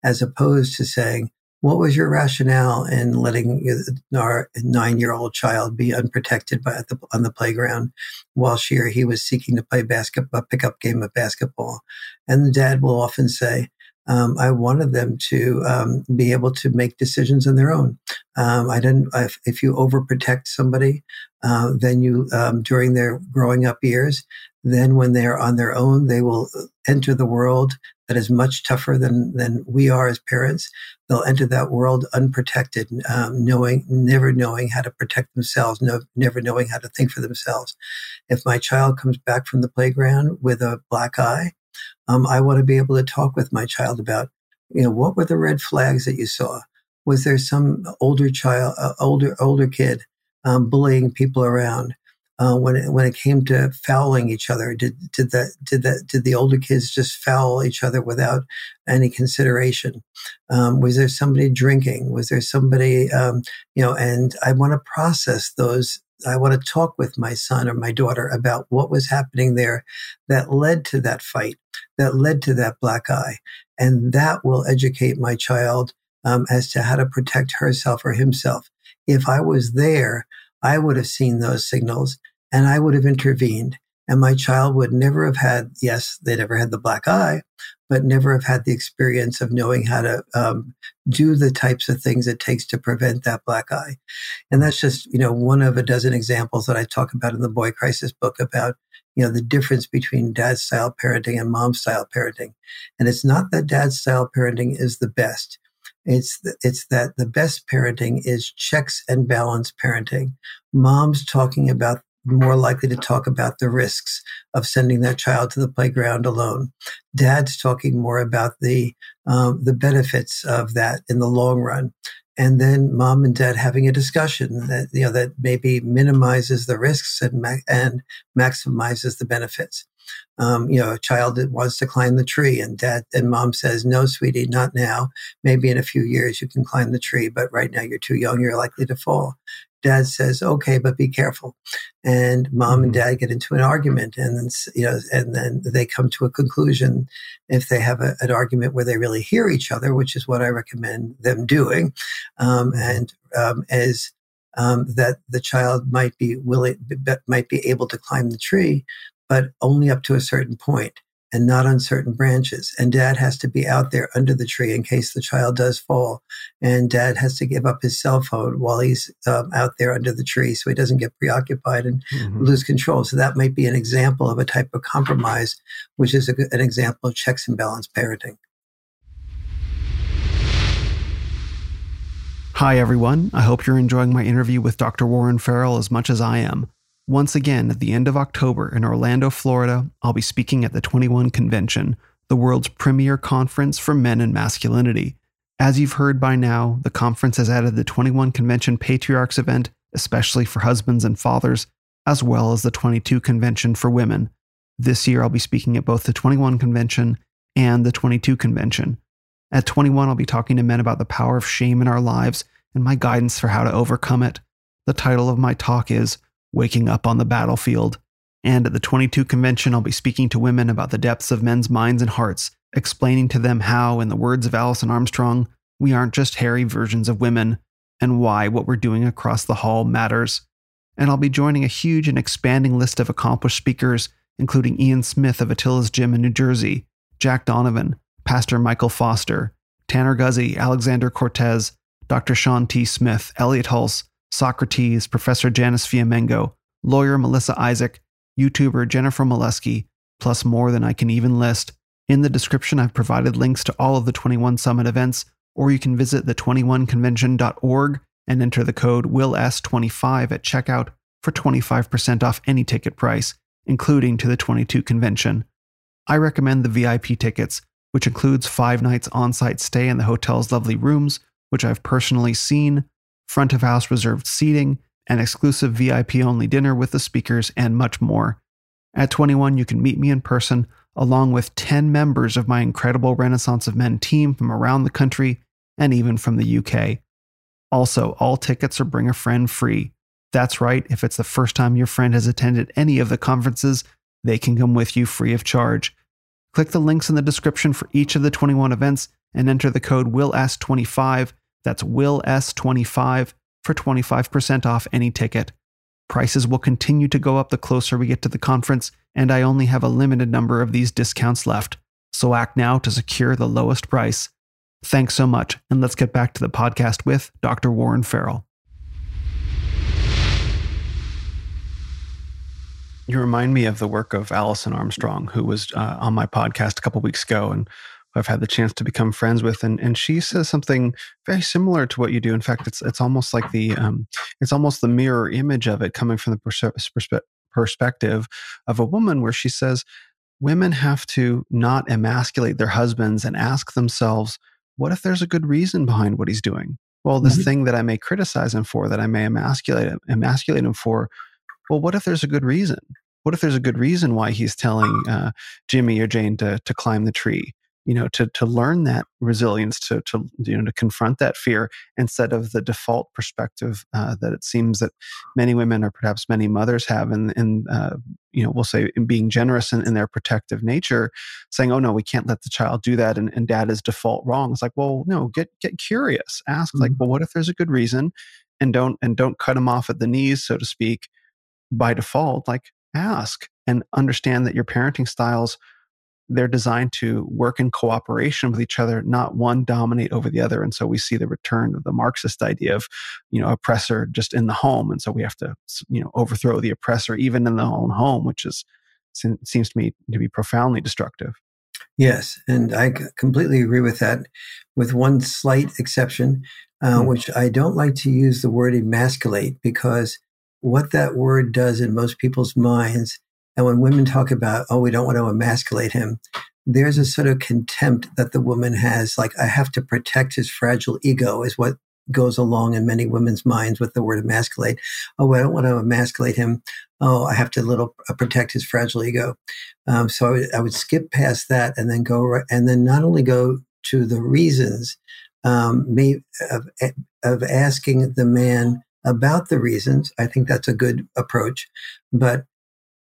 as opposed to saying, what was your rationale in letting our nine-year-old child be unprotected by, the, on the playground while she or he was seeking to play basketball, pickup game of basketball? And the dad will often say, um, I wanted them to um, be able to make decisions on their own. Um, I didn't. If, if, you overprotect somebody, uh, then you um, during their growing up years, then when they're on their own, they will enter the world that is much tougher than than we are as parents. They'll enter that world unprotected, um, knowing never knowing how to protect themselves, no, never knowing how to think for themselves. If my child comes back from the playground with a black eye, um, I want to be able to talk with my child about, you know, what were the red flags that you saw? Was there some older child, uh, older older kid um, bullying people around? Uh, when it, when it came to fouling each other? Did did that did that did the older kids just foul each other without any consideration? Um, was there somebody drinking? Was there somebody um, you know? And I want to process those. I want to talk with my son or my daughter about what was happening there that led to that fight, that led to that black eye, and that will educate my child um, as to how to protect herself or himself. If I was there, I would have seen those signals and I would have intervened. And my child would never have had, yes, they'd ever had the black eye, but never have had the experience of knowing how to um, do the types of things it takes to prevent that black eye. And that's just, you know, one of a dozen examples that I talk about in the Boy Crisis book about, you know, the difference between dad style parenting and mom style parenting. And it's not that dad style parenting is the best. It's it's that the best parenting is checks and balance parenting. Moms talking about more likely to talk about the risks of sending their child to the playground alone. Dad's talking more about the um, the benefits of that in the long run, and then mom and dad having a discussion that you know that maybe minimizes the risks and ma- and maximizes the benefits um, you know, a child that wants to climb the tree and dad and mom says, no, sweetie, not now. Maybe in a few years you can climb the tree, but right now you're too young. You're likely to fall. Dad says, okay, but be careful. And mom mm-hmm. and dad get into an argument and then, you know, and then they come to a conclusion if they have a, an argument where they really hear each other, which is what I recommend them doing. Um, and, um, as, um, that the child might be willing, might be able to climb the tree, but only up to a certain point and not on certain branches. And dad has to be out there under the tree in case the child does fall. And dad has to give up his cell phone while he's um, out there under the tree so he doesn't get preoccupied and mm-hmm. lose control. So that might be an example of a type of compromise, which is a, an example of checks and balance parenting. Hi, everyone. I hope you're enjoying my interview with Dr. Warren Farrell as much as I am. Once again, at the end of October in Orlando, Florida, I'll be speaking at the 21 Convention, the world's premier conference for men and masculinity. As you've heard by now, the conference has added the 21 Convention Patriarchs event, especially for husbands and fathers, as well as the 22 Convention for women. This year, I'll be speaking at both the 21 Convention and the 22 Convention. At 21, I'll be talking to men about the power of shame in our lives and my guidance for how to overcome it. The title of my talk is waking up on the battlefield. And at the 22 convention, I'll be speaking to women about the depths of men's minds and hearts, explaining to them how, in the words of Alison Armstrong, we aren't just hairy versions of women, and why what we're doing across the hall matters. And I'll be joining a huge and expanding list of accomplished speakers, including Ian Smith of Attila's Gym in New Jersey, Jack Donovan, Pastor Michael Foster, Tanner Guzy, Alexander Cortes, Dr. Shawn T. Smith, Elliott Hulse, Socrates, Professor Janice Fiamengo, lawyer Melissa Isaac, YouTuber Jennifer Molesky, plus more than I can even list. In the description, I've provided links to all of the 21 Summit events, or you can visit the21convention.org and enter the code WILLS25 at checkout for 25% off any ticket price, including to the 22 convention. I recommend the VIP tickets, which includes five nights on site stay in the hotel's lovely rooms, which I've personally seen, front of house reserved seating, an exclusive VIP only dinner with the speakers, and much more. At 21, you can meet me in person, along with 10 members of my incredible Renaissance of Men team from around the country and even from the UK. Also, all tickets are bring a friend free. That's right, if it's the first time your friend has attended any of the conferences, they can come with you free of charge. Click the links in the description for each of the 21 events and enter the code WILLS25. That's WILLS25 for 25% off any ticket. Prices will continue to go up the closer we get to the conference, and I only have a limited number of these discounts left, so act now to secure the lowest price. Thanks so much, and let's get back to the podcast with Dr. Warren Farrell. You remind me of the work of Alison Armstrong, who was uh, on my podcast a couple weeks ago, and I've had the chance to become friends with, and and she says something very similar to what you do. In fact, it's it's almost like the um, it's almost the mirror image of it coming from the perspe- perspective of a woman, where she says women have to not emasculate their husbands and ask themselves, what if there's a good reason behind what he's doing? Well, this mm-hmm. thing that I may criticize him for, that I may emasculate emasculate him for, well, what if there's a good reason? What if there's a good reason why he's telling uh, Jimmy or Jane to to climb the tree? You know to to learn that resilience to to you know to confront that fear instead of the default perspective uh, that it seems that many women or perhaps many mothers have in in uh, you know we'll say in being generous in, in, their protective nature saying oh no we can't let the child do that and, and dad is default wrong. It's like well no get get curious. Ask mm-hmm. like well what if there's a good reason and don't and don't cut them off at the knees so to speak by default? Like ask and understand that your parenting styles they're designed to work in cooperation with each other, not one dominate over the other. And so we see the return of the Marxist idea of, you know, oppressor just in the home. And so we have to, you know, overthrow the oppressor even in the own home, which is seems to me to be profoundly destructive. Yes, and I completely agree with that, with one slight exception, uh, mm-hmm. which I don't like to use the word emasculate because what that word does in most people's minds and when women talk about, oh, we don't want to emasculate him, there's a sort of contempt that the woman has, like, I have to protect his fragile ego, is what goes along in many women's minds with the word emasculate. Oh, I don't want to emasculate him. Oh, I have to little uh, protect his fragile ego. Um, so I would, I would, skip past that and then go, right, and then not only go to the reasons um, may, of, of asking the man about the reasons. I think that's a good approach, but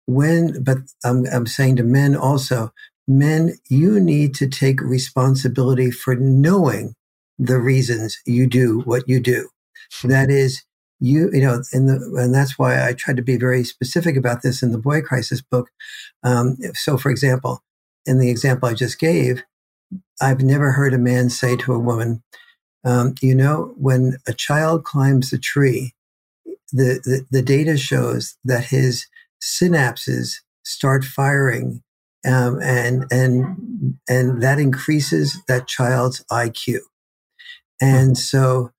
when, but I'm, I'm saying to men also, men, you need to take responsibility for knowing the reasons you do what you do. Hmm. that is, you, you know, in the, and that's why I tried to be very specific about this in the boy crisis book. Um, so, for example, in the example I just gave, I've never heard a man say to a woman, um, you know, when a child climbs a tree, the, the, the data shows that his synapses start firing um, and and and that increases that child's IQ. And mm-hmm. so,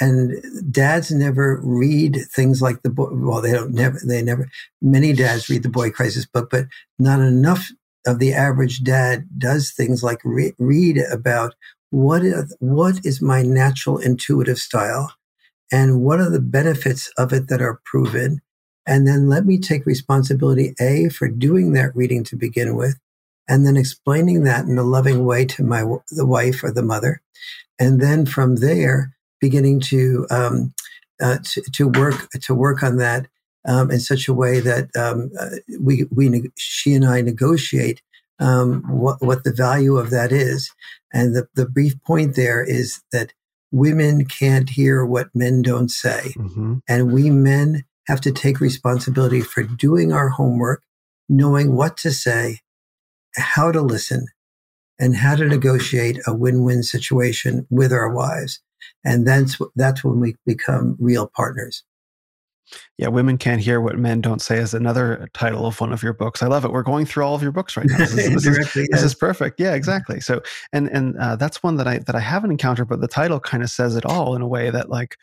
and dads never read things like the boy. Well, they don't never. They never. Many dads read the Boy Crisis book, but not enough of the average dad does things like re- read about what is, what is my natural intuitive style, and what are the benefits of it that are proven, and then let me take responsibility, A, for doing that reading to begin with, and then explaining that in a loving way to my the wife or the mother. And then from there, beginning to, um, uh, to, to, work, to work on that um, in such a way that um, uh, we, we, she and I negotiate um, what, what the value of that is. And the, the brief point there is that women can't hear what men don't say. Mm-hmm. And we men have to take responsibility for doing our homework, knowing what to say, how to listen, and how to negotiate a win-win situation with our wives. And that's, that's when we become real partners. Yeah, women can't hear what men don't say is another title of one of your books. I love it. We're going through all of your books right now. This is, this is, yes. this is perfect. Yeah, exactly. So, and and uh, that's one that I that I haven't encountered, but the title kind of says it all in a way that like,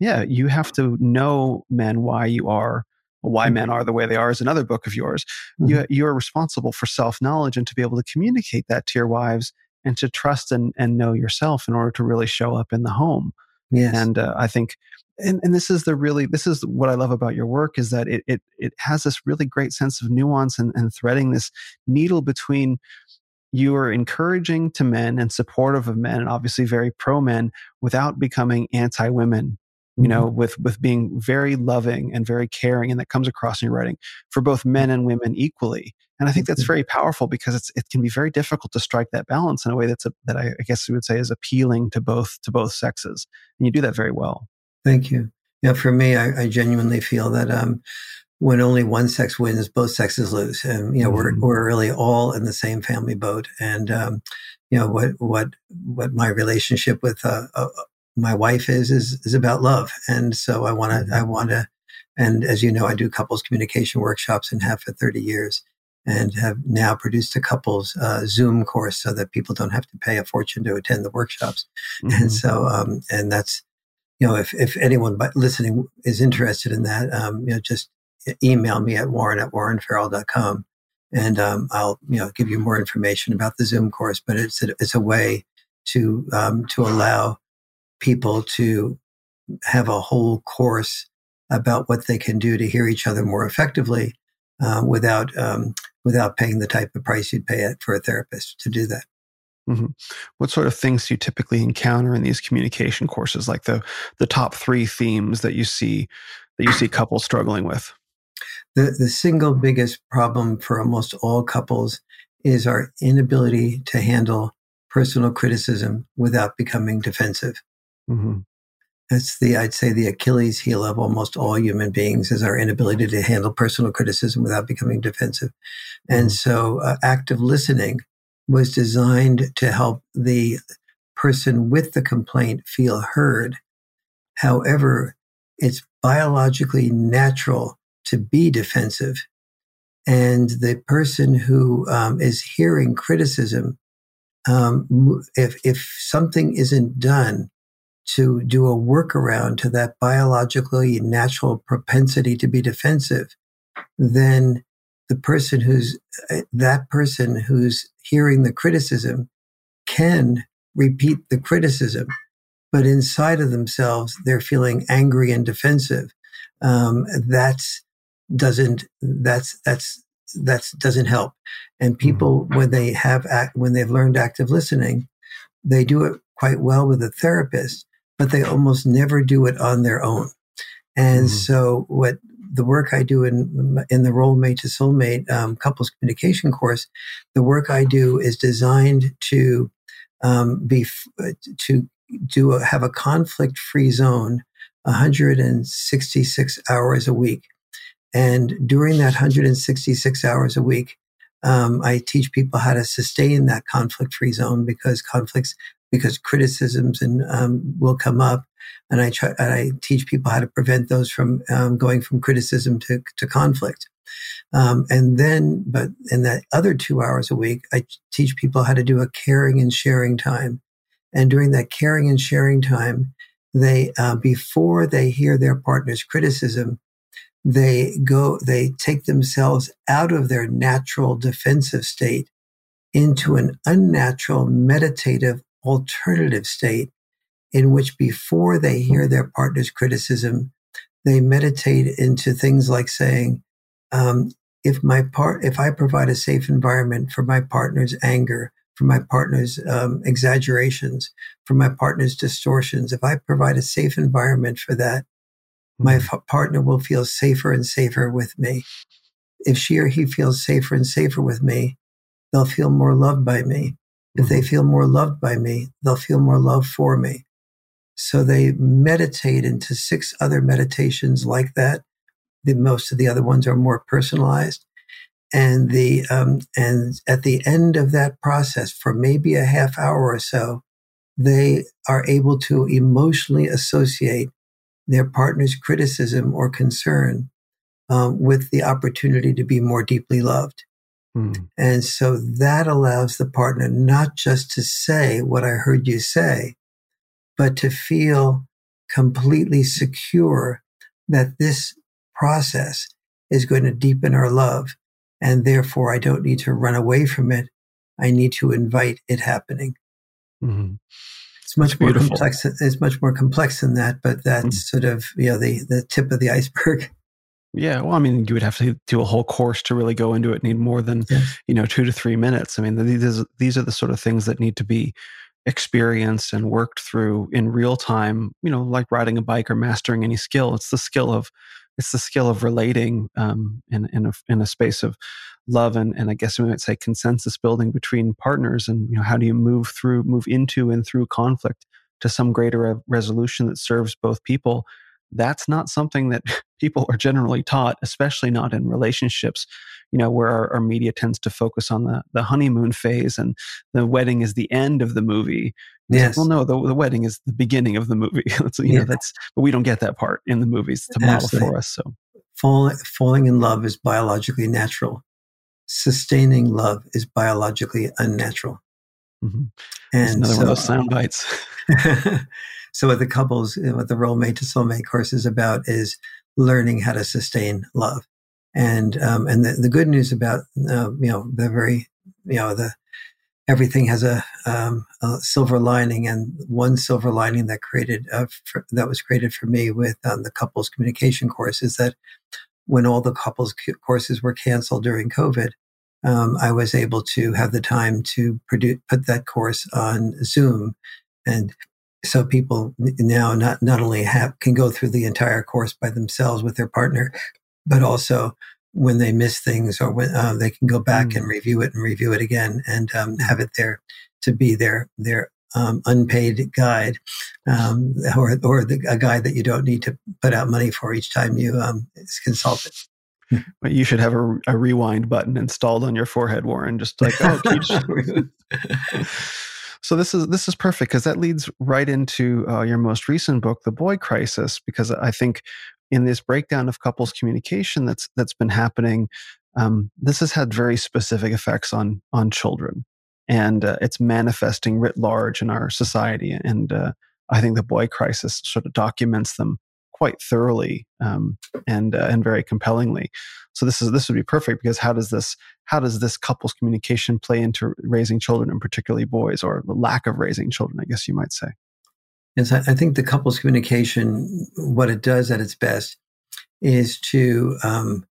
yeah, you have to know men why you are why mm-hmm. men are the way they are is another book of yours. Mm-hmm. You you're responsible for self knowledge and to be able to communicate that to your wives and to trust and and know yourself in order to really show up in the home. Yes. And uh, I think and, and this is the really this is what i love about your work is that it it, it has this really great sense of nuance and, and threading this needle between you are encouraging to men and supportive of men and obviously very pro men without becoming anti women you know mm-hmm. with with being very loving and very caring and that comes across in your writing for both men and women equally and i think that's mm-hmm. very powerful because it's it can be very difficult to strike that balance in a way that's a, that I, I guess we would say is appealing to both to both sexes and you do that very well Thank you. Yeah, for me, I, I genuinely feel that um, when only one sex wins, both sexes lose. And you know, mm-hmm. we're we're really all in the same family boat. And um, you know what what what my relationship with uh, uh, my wife is is is about love. And so I want to mm-hmm. I want to. And as you know, I do couples communication workshops and have for 30 years and have now produced a couples uh, Zoom course so that people don't have to pay a fortune to attend the workshops. Mm-hmm. And so, um, and that's, you know, if, if anyone listening is interested in that, um, you know, just email me at warren at warrenfarrell.com and um, I'll, you know, give you more information about the Zoom course. But it's a, it's a way to, um, to allow people to have a whole course about what they can do to hear each other more effectively uh, without, um, without paying the type of price you'd pay for a therapist to do that. Mm-hmm. What sort of things do you typically encounter in these communication courses? Like the the top three themes that you see that you see couples struggling with. The the single biggest problem for almost all couples is our inability to handle personal criticism without becoming defensive. Mm-hmm. That's the I'd say the Achilles heel of almost all human beings is our inability to handle personal criticism without becoming defensive. Mm-hmm. And so, uh, active listening was designed to help the person with the complaint feel heard. However, it's biologically natural to be defensive. And the person who um, is hearing criticism, um, if, if something isn't done to do a workaround to that biologically natural propensity to be defensive, then the person who's uh, that person who's hearing the criticism can repeat the criticism, but inside of themselves, they're feeling angry and defensive. Um, that's doesn't that's that's that's doesn't help. And people, when they have act, when they've learned active listening, they do it quite well with a therapist, but they almost never do it on their own. And mm-hmm. so, what the work I do in in the Role Mate to Soulmate um, couples communication course, the work I do is designed to um, be to do a, have a conflict free zone 166 hours a week. And during that 166 hours a week, um, I teach people how to sustain that conflict free zone because conflicts, because criticisms and um, will come up and I try and I teach people how to prevent those from um, going from criticism to, to conflict. Um, and then, but in that other two hours a week, I teach people how to do a caring and sharing time. And during that caring and sharing time, they uh, before they hear their partner's criticism, they go, they take themselves out of their natural defensive state into an unnatural meditative alternative state in which before they hear their partner's criticism, they meditate into things like saying, um, if my part, if I provide a safe environment for my partner's anger, for my partner's um, exaggerations, for my partner's distortions, if I provide a safe environment for that, my f- partner will feel safer and safer with me. If she or he feels safer and safer with me, they'll feel more loved by me. If they mm-hmm. feel more loved by me, they'll feel more love for me. So they meditate into six other meditations like that. The, most of the other ones are more personalized. and the um, and at the end of that process, for maybe a half hour or so, they are able to emotionally associate their partner's criticism or concern um, with the opportunity to be more deeply loved. Mm. And so that allows the partner not just to say what I heard you say, but to feel completely secure that this process is going to deepen our love. And therefore, I don't need to run away from it. I need to invite it happening. Mm-hmm. It's much more complex. It's much more complex than that, but that's mm-hmm. sort of you know the the tip of the iceberg. Yeah, well, I mean, you would have to do a whole course to really go into it. Need more than yes. you know two to three minutes. I mean, these these are the sort of things that need to be experienced and worked through in real time. You know, like riding a bike or mastering any skill. It's the skill of it's the skill of relating um, in in a, in a space of love and and I guess we might say consensus building between partners. And you know, how do you move through, move into, and through conflict to some greater resolution that serves both people? that's not something that people are generally taught, especially not in relationships, you know, where our, our, media tends to focus on the, the honeymoon phase and the wedding is the end of the movie. Yes. Like, well, no, the, the wedding is the beginning of the movie. you yeah. know, that's, but we don't get that part in the movies to model Absolutely. for us. So Fall, falling in love is biologically natural. Sustaining love is biologically unnatural. Mm-hmm. And another so, one of those sound bites. So what the couples, what the role mate to soulmate course is about is learning how to sustain love. And, um, and the, the good news about, uh, you know, the very, you know, the, everything has a, um, a, silver lining and one silver lining that created uh, for, that was created for me with um, the couples communication course is that when all the couples courses were canceled during covid um, i was able to have the time to produce, put that course on zoom and so people now not, not only have, can go through the entire course by themselves with their partner, but also when they miss things or when uh, they can go back mm. and review it and review it again and um, have it there to be their their um, unpaid guide um, or or the, a guide that you don't need to put out money for each time you um, consult it. But you should have a, a, rewind button installed on your forehead, Warren. Just like oh, So this is this is perfect because that leads right into uh, your most recent book, The Boy Crisis, because I think in this breakdown of couples communication that's that's been happening, um, this has had very specific effects on on children, and uh, it's manifesting writ large in our society. And uh, I think the Boy Crisis sort of documents them quite thoroughly um, and uh, and very compellingly. So this is this would be perfect because how does this how does this couples communication play into raising children and particularly boys or the lack of raising children? I guess you might say. Yes, I think the couples communication, what it does at its best, is to um,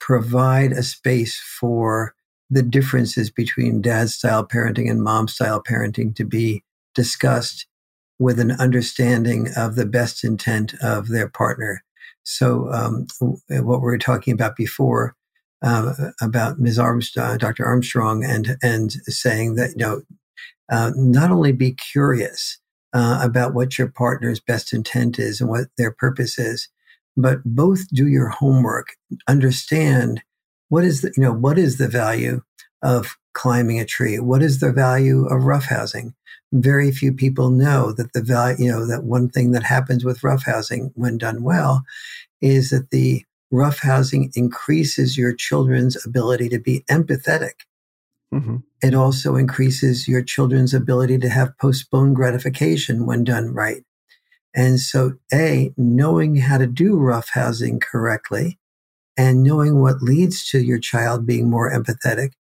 provide a space for the differences between dad style parenting and mom style parenting to be discussed with an understanding of the best intent of their partner. So, um, what we were talking about before uh, about Ms. Armstrong, Dr. Armstrong, and and saying that you know, uh, not only be curious uh, about what your partner's best intent is and what their purpose is, but both do your homework, understand what is the you know what is the value of climbing a tree, what is the value of roughhousing, very few people know that the value, you know, that one thing that happens with roughhousing when done well is that the roughhousing increases your children's ability to be empathetic. Mm-hmm. It also increases your children's ability to have postponed gratification when done right. And so, A, knowing how to do roughhousing correctly and knowing what leads to your child being more empathetic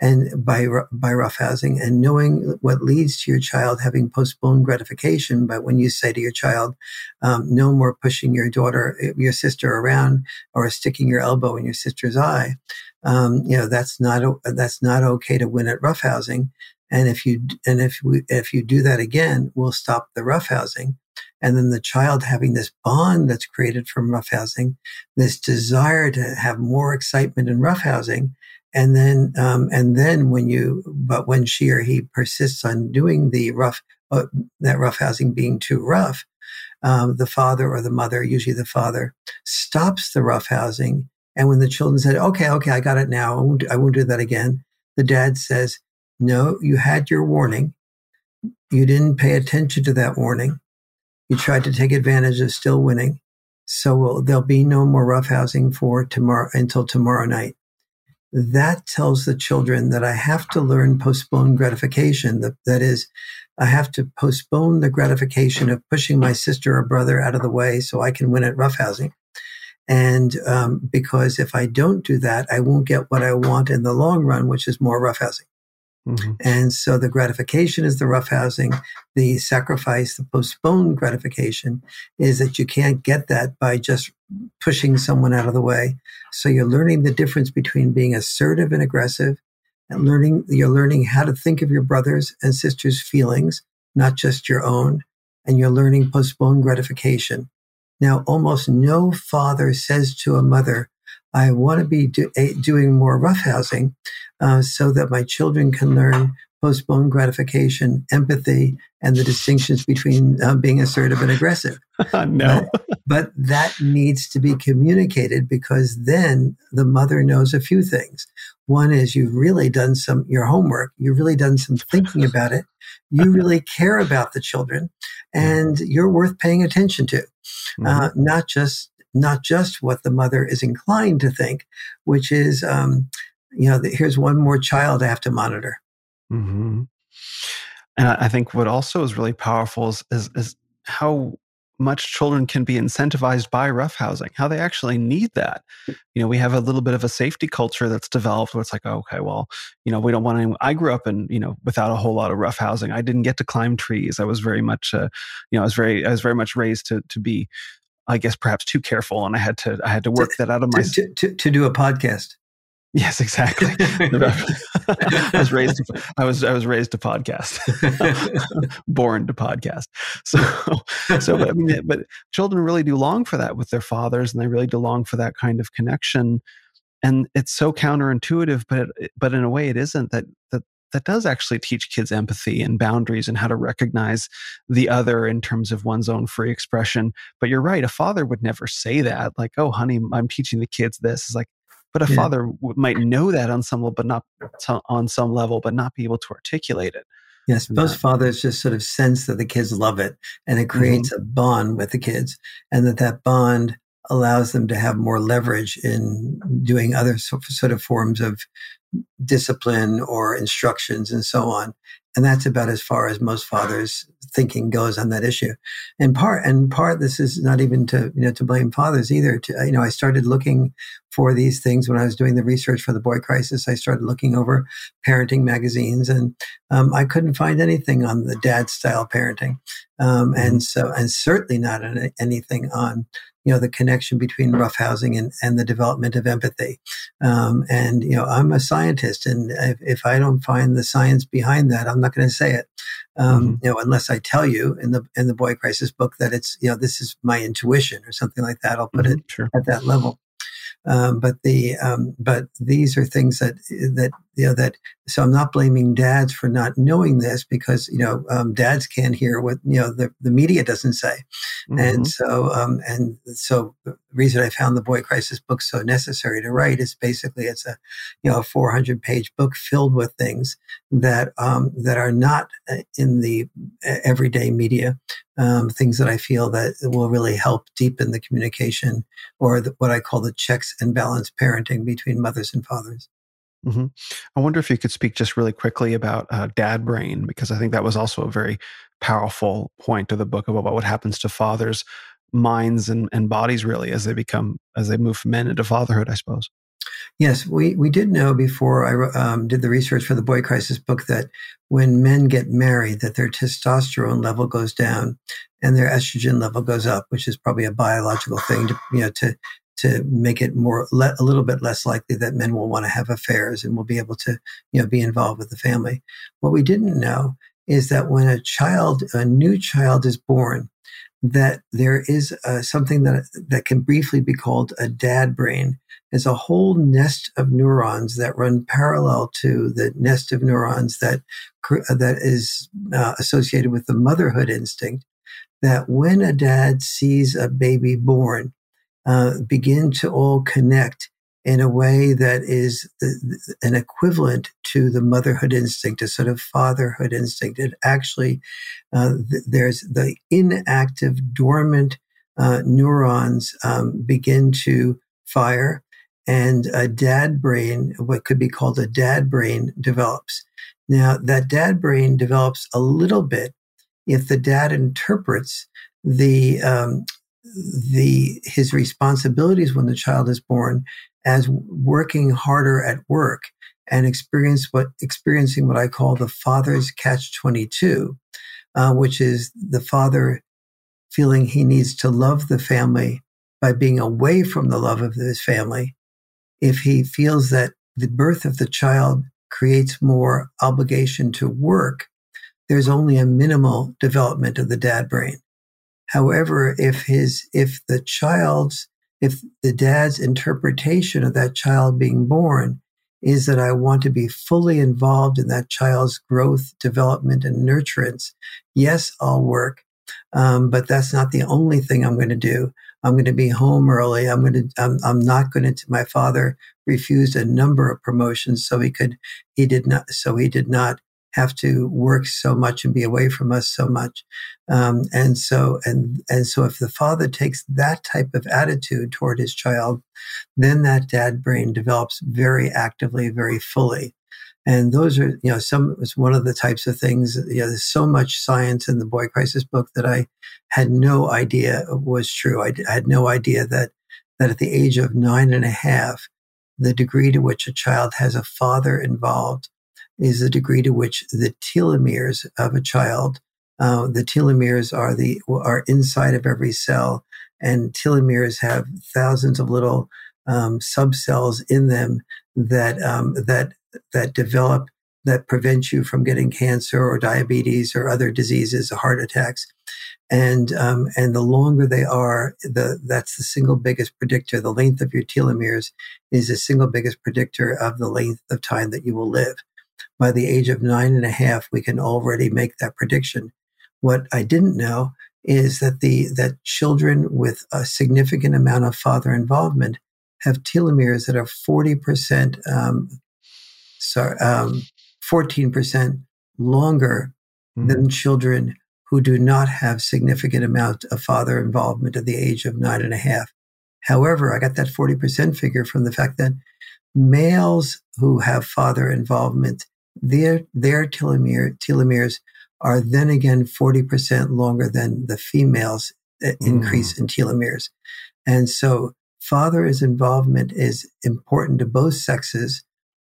and by by roughhousing and knowing what leads to your child having postponed gratification. But when you say to your child um, no more pushing your daughter your sister around or sticking your elbow in your sister's eye um, you know that's not that's not okay to win at roughhousing and if you and if we if you do that again we'll stop the roughhousing and then the child having this bond that's created from roughhousing this desire to have more excitement in roughhousing and then um, and then when you but when she or he persists on doing the rough uh, that roughhousing being too rough um, the father or the mother usually the father stops the roughhousing And when the children said, okay, okay, I got it now. I won't, I won't do that again. The dad says, no, you had your warning. You didn't pay attention to that warning. You tried to take advantage of still winning. So there'll be no more roughhousing for tomorrow until tomorrow night. That tells the children that I have to learn postponed gratification. That, that is, I have to postpone the gratification of pushing my sister or brother out of the way so I can win at roughhousing. And um, because if I don't do that, I won't get what I want in the long run, which is more roughhousing. Mm-hmm. And so the gratification is the roughhousing. The sacrifice, the postponed gratification is that you can't get that by just pushing someone out of the way. So you're learning the difference between being assertive and aggressive and learning, you're learning how to think of your brothers and sisters' feelings, not just your own. And you're learning postponed gratification. Now, almost no father says to a mother, I want to be do, a, doing more roughhousing uh, so that my children can learn postponed gratification, empathy, and the distinctions between uh, being assertive and aggressive. no. But, but, that needs to be communicated because then the mother knows a few things. One is you've really done some your homework, you've really done some thinking about it, you really care about the children, and you're worth paying attention to, mm-hmm. uh, not just not just what the mother is inclined to think, which is, um, you know, here's one more child I have to monitor. Mm-hmm. And I think what also is really powerful is, is, is how much children can be incentivized by roughhousing, how they actually need that. You know, we have a little bit of a safety culture that's developed where it's like, oh, okay, well, you know, we don't want to. I grew up in, you know, without a whole lot of roughhousing. I didn't get to climb trees. I was very much, uh, you know, I was very, I was very much raised to to be, I guess, perhaps too careful, and I had to, I had to work to, that out of my to, to, to do a podcast. Yes, exactly. I was raised. To, I was. I was raised to podcast. Born to podcast. So, so but, I mean, but children really do long for that with their fathers, and they really do long for that kind of connection. And it's so counterintuitive, but it, but in a way, it isn't. That that that does actually teach kids empathy and boundaries and how to recognize the other in terms of one's own free expression. But you're right. A father would never say that. Like, oh, honey, I'm teaching the kids this. It's like but a yeah. father w- might know that on some level, but not t- on some level, but not be able to articulate it. Yes, most that. fathers just sort of sense that the kids love it, and it creates mm-hmm. a bond with the kids, and that that bond allows them to have more leverage in doing other sort of forms of discipline or instructions and so on. And that's about as far as most fathers thinking goes on that issue. And part, and part, this is not even to, you know, to blame fathers either. To, you know, I started looking for these things when I was doing the research for the boy crisis. I started looking over parenting magazines and um, I couldn't find anything on the dad style parenting. Um, and mm-hmm. so, and certainly not anything on you know the connection between roughhousing and, and the development of empathy um, and you know i'm a scientist and if, if, i don't find the science behind that i'm not going to say it um, mm-hmm. you know unless i tell you in the in the boy crisis book that it's you know this is my intuition or something like that i'll put mm-hmm, it sure. at that level um, but the um, but these are things that that you know that so I'm not blaming dads for not knowing this because you know um, dads can't hear what you know the, the media doesn't say, mm-hmm. and so um, and so the reason I found the Boy Crisis book so necessary to write is basically it's a you know a 400 page book filled with things that um, that are not uh, in the uh, everyday media, um, things that I feel that will really help deepen the communication or the, what I call the checks and balance parenting between mothers and fathers. Mm-hmm. I wonder if you could speak just really quickly about uh, dad brain, because I think that was also a very powerful point of the book about what happens to fathers' minds and, and bodies really as they become as they move from men into fatherhood. I suppose. Yes, we, we did know before I um, did the research for the Boy Crisis book that when men get married, that their testosterone level goes down and their estrogen level goes up, which is probably a biological thing to you know to to make it more a little bit less likely that men will want to have affairs and will be able to you know be involved with the family. What we didn't know is that when a child, a new child is born, that there is uh, something that that can briefly be called a dad brain. Is a whole nest of neurons that run parallel to the nest of neurons that that is uh, associated with the motherhood instinct. That when a dad sees a baby born, uh, begin to all connect in a way that is an equivalent to the motherhood instinct, a sort of fatherhood instinct. It actually, uh, th- there's the inactive, dormant uh, neurons um, begin to fire, and a dad brain, what could be called a dad brain, develops. Now, that dad brain develops a little bit if the dad interprets the um, the his responsibilities when the child is born as working harder at work and experience what experiencing what I call the father's catch twenty two, uh, which is the father feeling he needs to love the family by being away from the love of his family. If he feels that the birth of the child creates more obligation to work, there's only a minimal development of the dad brain. However, if his, if the child's, if the dad's interpretation of that child being born is that I want to be fully involved in that child's growth, development, and nurturance, yes, I'll work. Um, but that's not the only thing I'm going to do. I'm going to be home early. I'm going to, I'm, I'm not going to, my father refused a number of promotions. So he could, he did not, so he did not have to work so much and be away from us so much. Um, and so, and, and so if the father takes that type of attitude toward his child, then that dad brain develops very actively, very fully. And those are, you know, some, it's one of the types of things, you know, there's so much science in the boy crisis book that I had no idea was true. I, I had no idea that, that at the age of nine and a half, the degree to which a child has a father involved is the degree to which the telomeres of a child, uh, the telomeres are the are inside of every cell, and telomeres have thousands of little um, subcells in them that um, that that develop that prevent you from getting cancer or diabetes or other diseases, heart attacks. And um, and the longer they are, the that's the single biggest predictor. The length of your telomeres is the single biggest predictor of the length of time that you will live by the age of nine and a half, we can already make that prediction. What I didn't know is that the that children with a significant amount of father involvement have telomeres that are forty percent, um, sorry, um, fourteen percent longer mm-hmm. than children who do not have significant amount of father involvement at the age of nine and a half. However, I got that forty percent figure from the fact that males who have father involvement their their telomere, telomeres are then again 40% longer than the females uh, increase mm. in telomeres. And so father's involvement is important to both sexes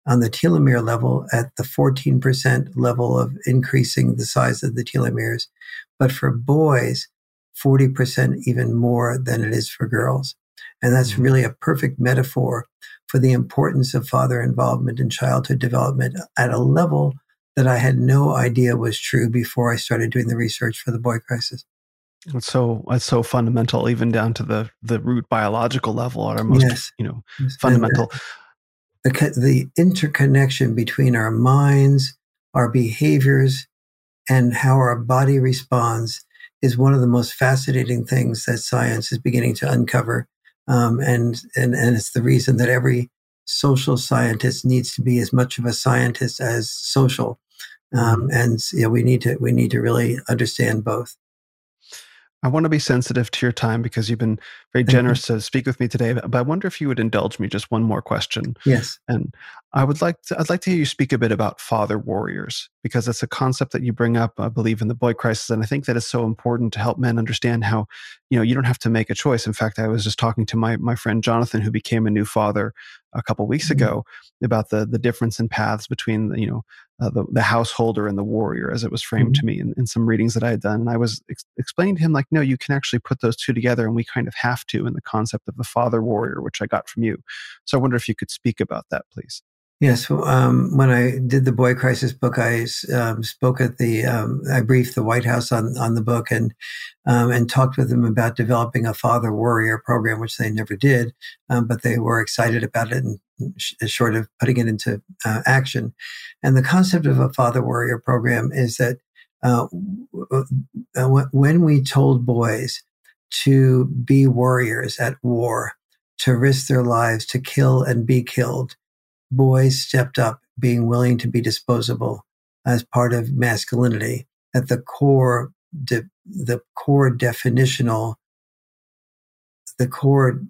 on the telomere level at the 14% level of increasing the size of the telomeres. But for boys, 40% even more than it is for girls. And that's mm. really a perfect metaphor for the importance of father involvement in childhood development at a level that I had no idea was true before I started doing the research for the boy crisis. It's so it's so fundamental, even down to the the root biological level, at our most yes. you know yes. fundamental. The, the interconnection between our minds, our behaviors, and how our body responds is one of the most fascinating things that science is beginning to uncover um, and, and, and it's the reason that every social scientist needs to be as much of a scientist as social. Um, and you know, we need to, we need to really understand both. I want to be sensitive to your time because you've been very mm-hmm. generous to speak with me today. But I wonder if you would indulge me just one more question. Yes. And I would like to, I'd like to hear you speak a bit about father warriors because it's a concept that you bring up, I believe, in the boy crisis, and I think that is so important to help men understand how, you know, you don't have to make a choice. In fact, I was just talking to my my friend Jonathan, who became a new father a couple weeks mm-hmm. ago, about the the difference in paths between you know uh, the, the householder and the warrior as it was framed mm-hmm. to me in, in, some readings that I had done. And I was ex- explaining to him, like, no, you can actually put those two together, and we kind of have to in the concept of the father warrior, which I got from you. So I wonder if you could speak about that, please. Yes, um, when I did the Boy Crisis book, I um, spoke at the, um, I briefed the White House on, on the book and um, and talked with them about developing a father warrior program, which they never did, um, but they were excited about it and short of putting it into uh, action. And the concept of a father warrior program is that uh, uh when we told boys to be warriors at war, to risk their lives to kill and be killed. Boys stepped up, being willing to be disposable as part of masculinity. At the core, de- the core definitional, the core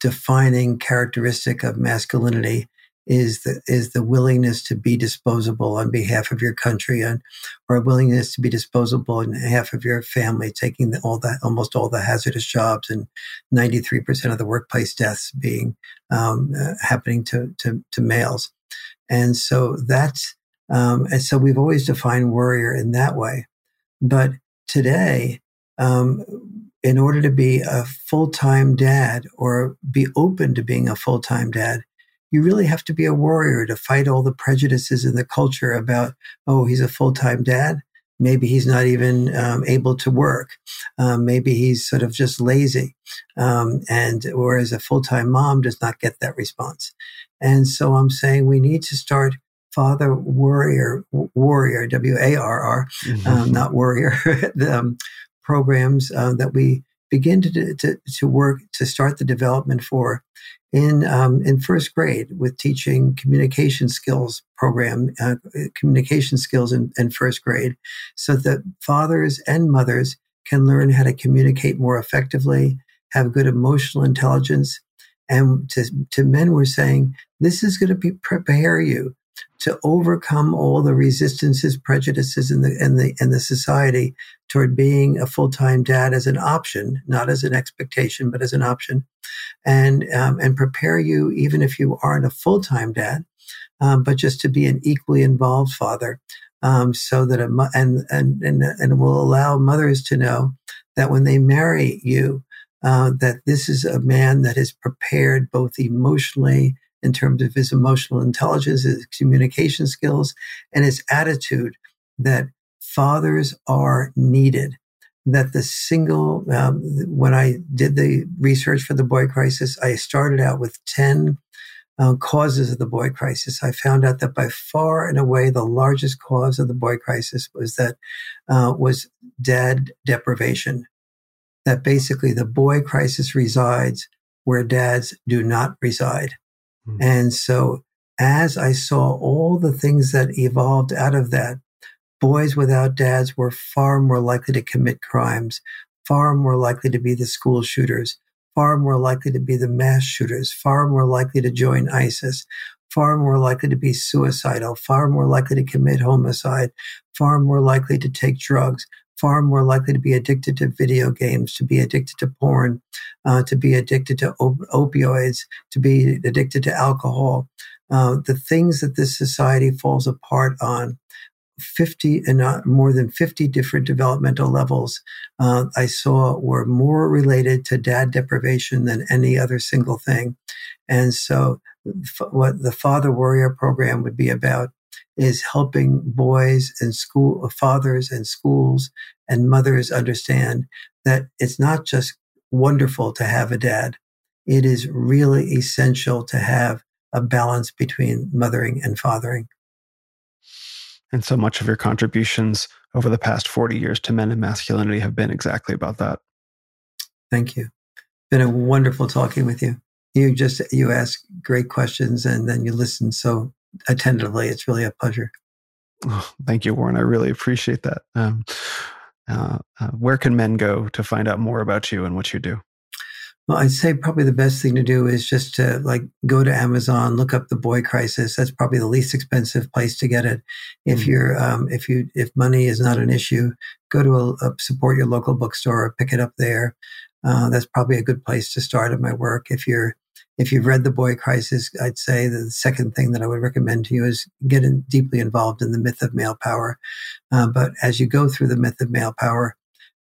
defining characteristic of masculinity is the is the willingness to be disposable on behalf of your country and or a willingness to be disposable on behalf of your family, taking the, all that almost all the hazardous jobs and 93% of the workplace deaths being um, uh, happening to, to, to males. And so that's um, and so we've always defined warrior in that way. But today, um, in order to be a full time dad or be open to being a full time dad, you really have to be a warrior to fight all the prejudices in the culture about, oh, he's a full time dad. Maybe he's not even um, able to work. Um, maybe he's sort of just lazy. Um, and whereas a full time mom does not get that response. And so I'm saying we need to start father warrior, warrior, W A R R, mm-hmm. um, not warrior, the, um, programs uh, that we begin to, to, to work to start the development for in um, in first grade with teaching communication skills program uh, communication skills in, in first grade so that fathers and mothers can learn how to communicate more effectively have good emotional intelligence and to, to men we're saying this is going to be prepare you to overcome all the resistances, prejudices in the in the in the society toward being a full time dad as an option, not as an expectation, but as an option, and um, and prepare you even if you aren't a full time dad, um, but just to be an equally involved father, um, so that a and and and and will allow mothers to know that when they marry you. Uh, that this is a man that is prepared both emotionally in terms of his emotional intelligence, his communication skills, and his attitude that fathers are needed. That the single, um, when I did the research for the boy crisis, I started out with 10 uh, causes of the boy crisis. I found out that by far and away the largest cause of the boy crisis was that uh, was dad deprivation. That basically the boy crisis resides where dads do not reside. Mm-hmm. And so as I saw all the things that evolved out of that, boys without dads were far more likely to commit crimes, far more likely to be the school shooters, far more likely to be the mass shooters, far more likely to join ISIS, far more likely to be suicidal, far more likely to commit homicide, far more likely to take drugs, far more likely to be addicted to video games, to be addicted to porn, uh, to be addicted to op- opioids, to be addicted to alcohol. Uh, the things that this society falls apart on 50 and not more than 50 different developmental levels uh, I saw were more related to dad deprivation than any other single thing. And so, f- what the Father Warrior program would be about is helping boys and school fathers and schools and mothers understand that it's not just wonderful to have a dad. It is really essential to have a balance between mothering and fathering. And so much of your contributions over the past 40 years to men and masculinity have been exactly about that. Thank you. Been a wonderful talking with you. You just you ask great questions and then you listen so attentively. It's really a pleasure. Oh, thank you, Warren. I really appreciate that. Um, uh, uh, where can men go to find out more about you and what you do? Well, I'd say probably the best thing to do is just to like go to Amazon, look up the Boy Crisis. That's probably the least expensive place to get it. If mm-hmm. you're, um, if you, if money is not an issue, go to a, a support your local bookstore or pick it up there. Uh, that's probably a good place to start in my work. If you're if you've read The Boy Crisis, I'd say the second thing that I would recommend to you is get in, deeply involved in the myth of male power. Uh, but as you go through the myth of male power,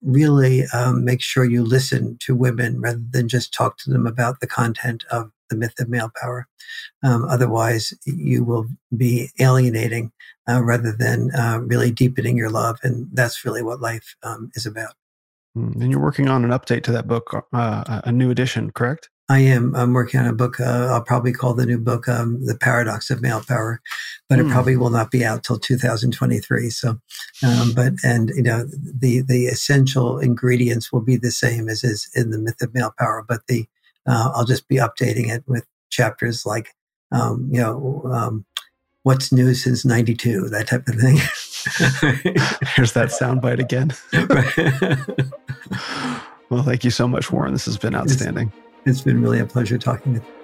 really um, make sure you listen to women rather than just talk to them about the content of the myth of male power. Um, otherwise, you will be alienating uh, rather than uh, really deepening your love. And that's really what life um, is about. Hmm. And you're working on an update to that book, uh, a new edition, correct? I am. I'm working on a book. Uh, I'll probably call the new book um, "The Paradox of Male Power," but mm. it hmm. probably will not be out till 2023. So, um, but and you know the the essential ingredients will be the same as is in the myth of male power, but the uh, I'll just be updating it with chapters like, um, you know, um, what's new since 92, that type of thing. Here's that soundbite again. well, thank you so much, Warren. This has been outstanding. it's, it's been really a pleasure talking with you.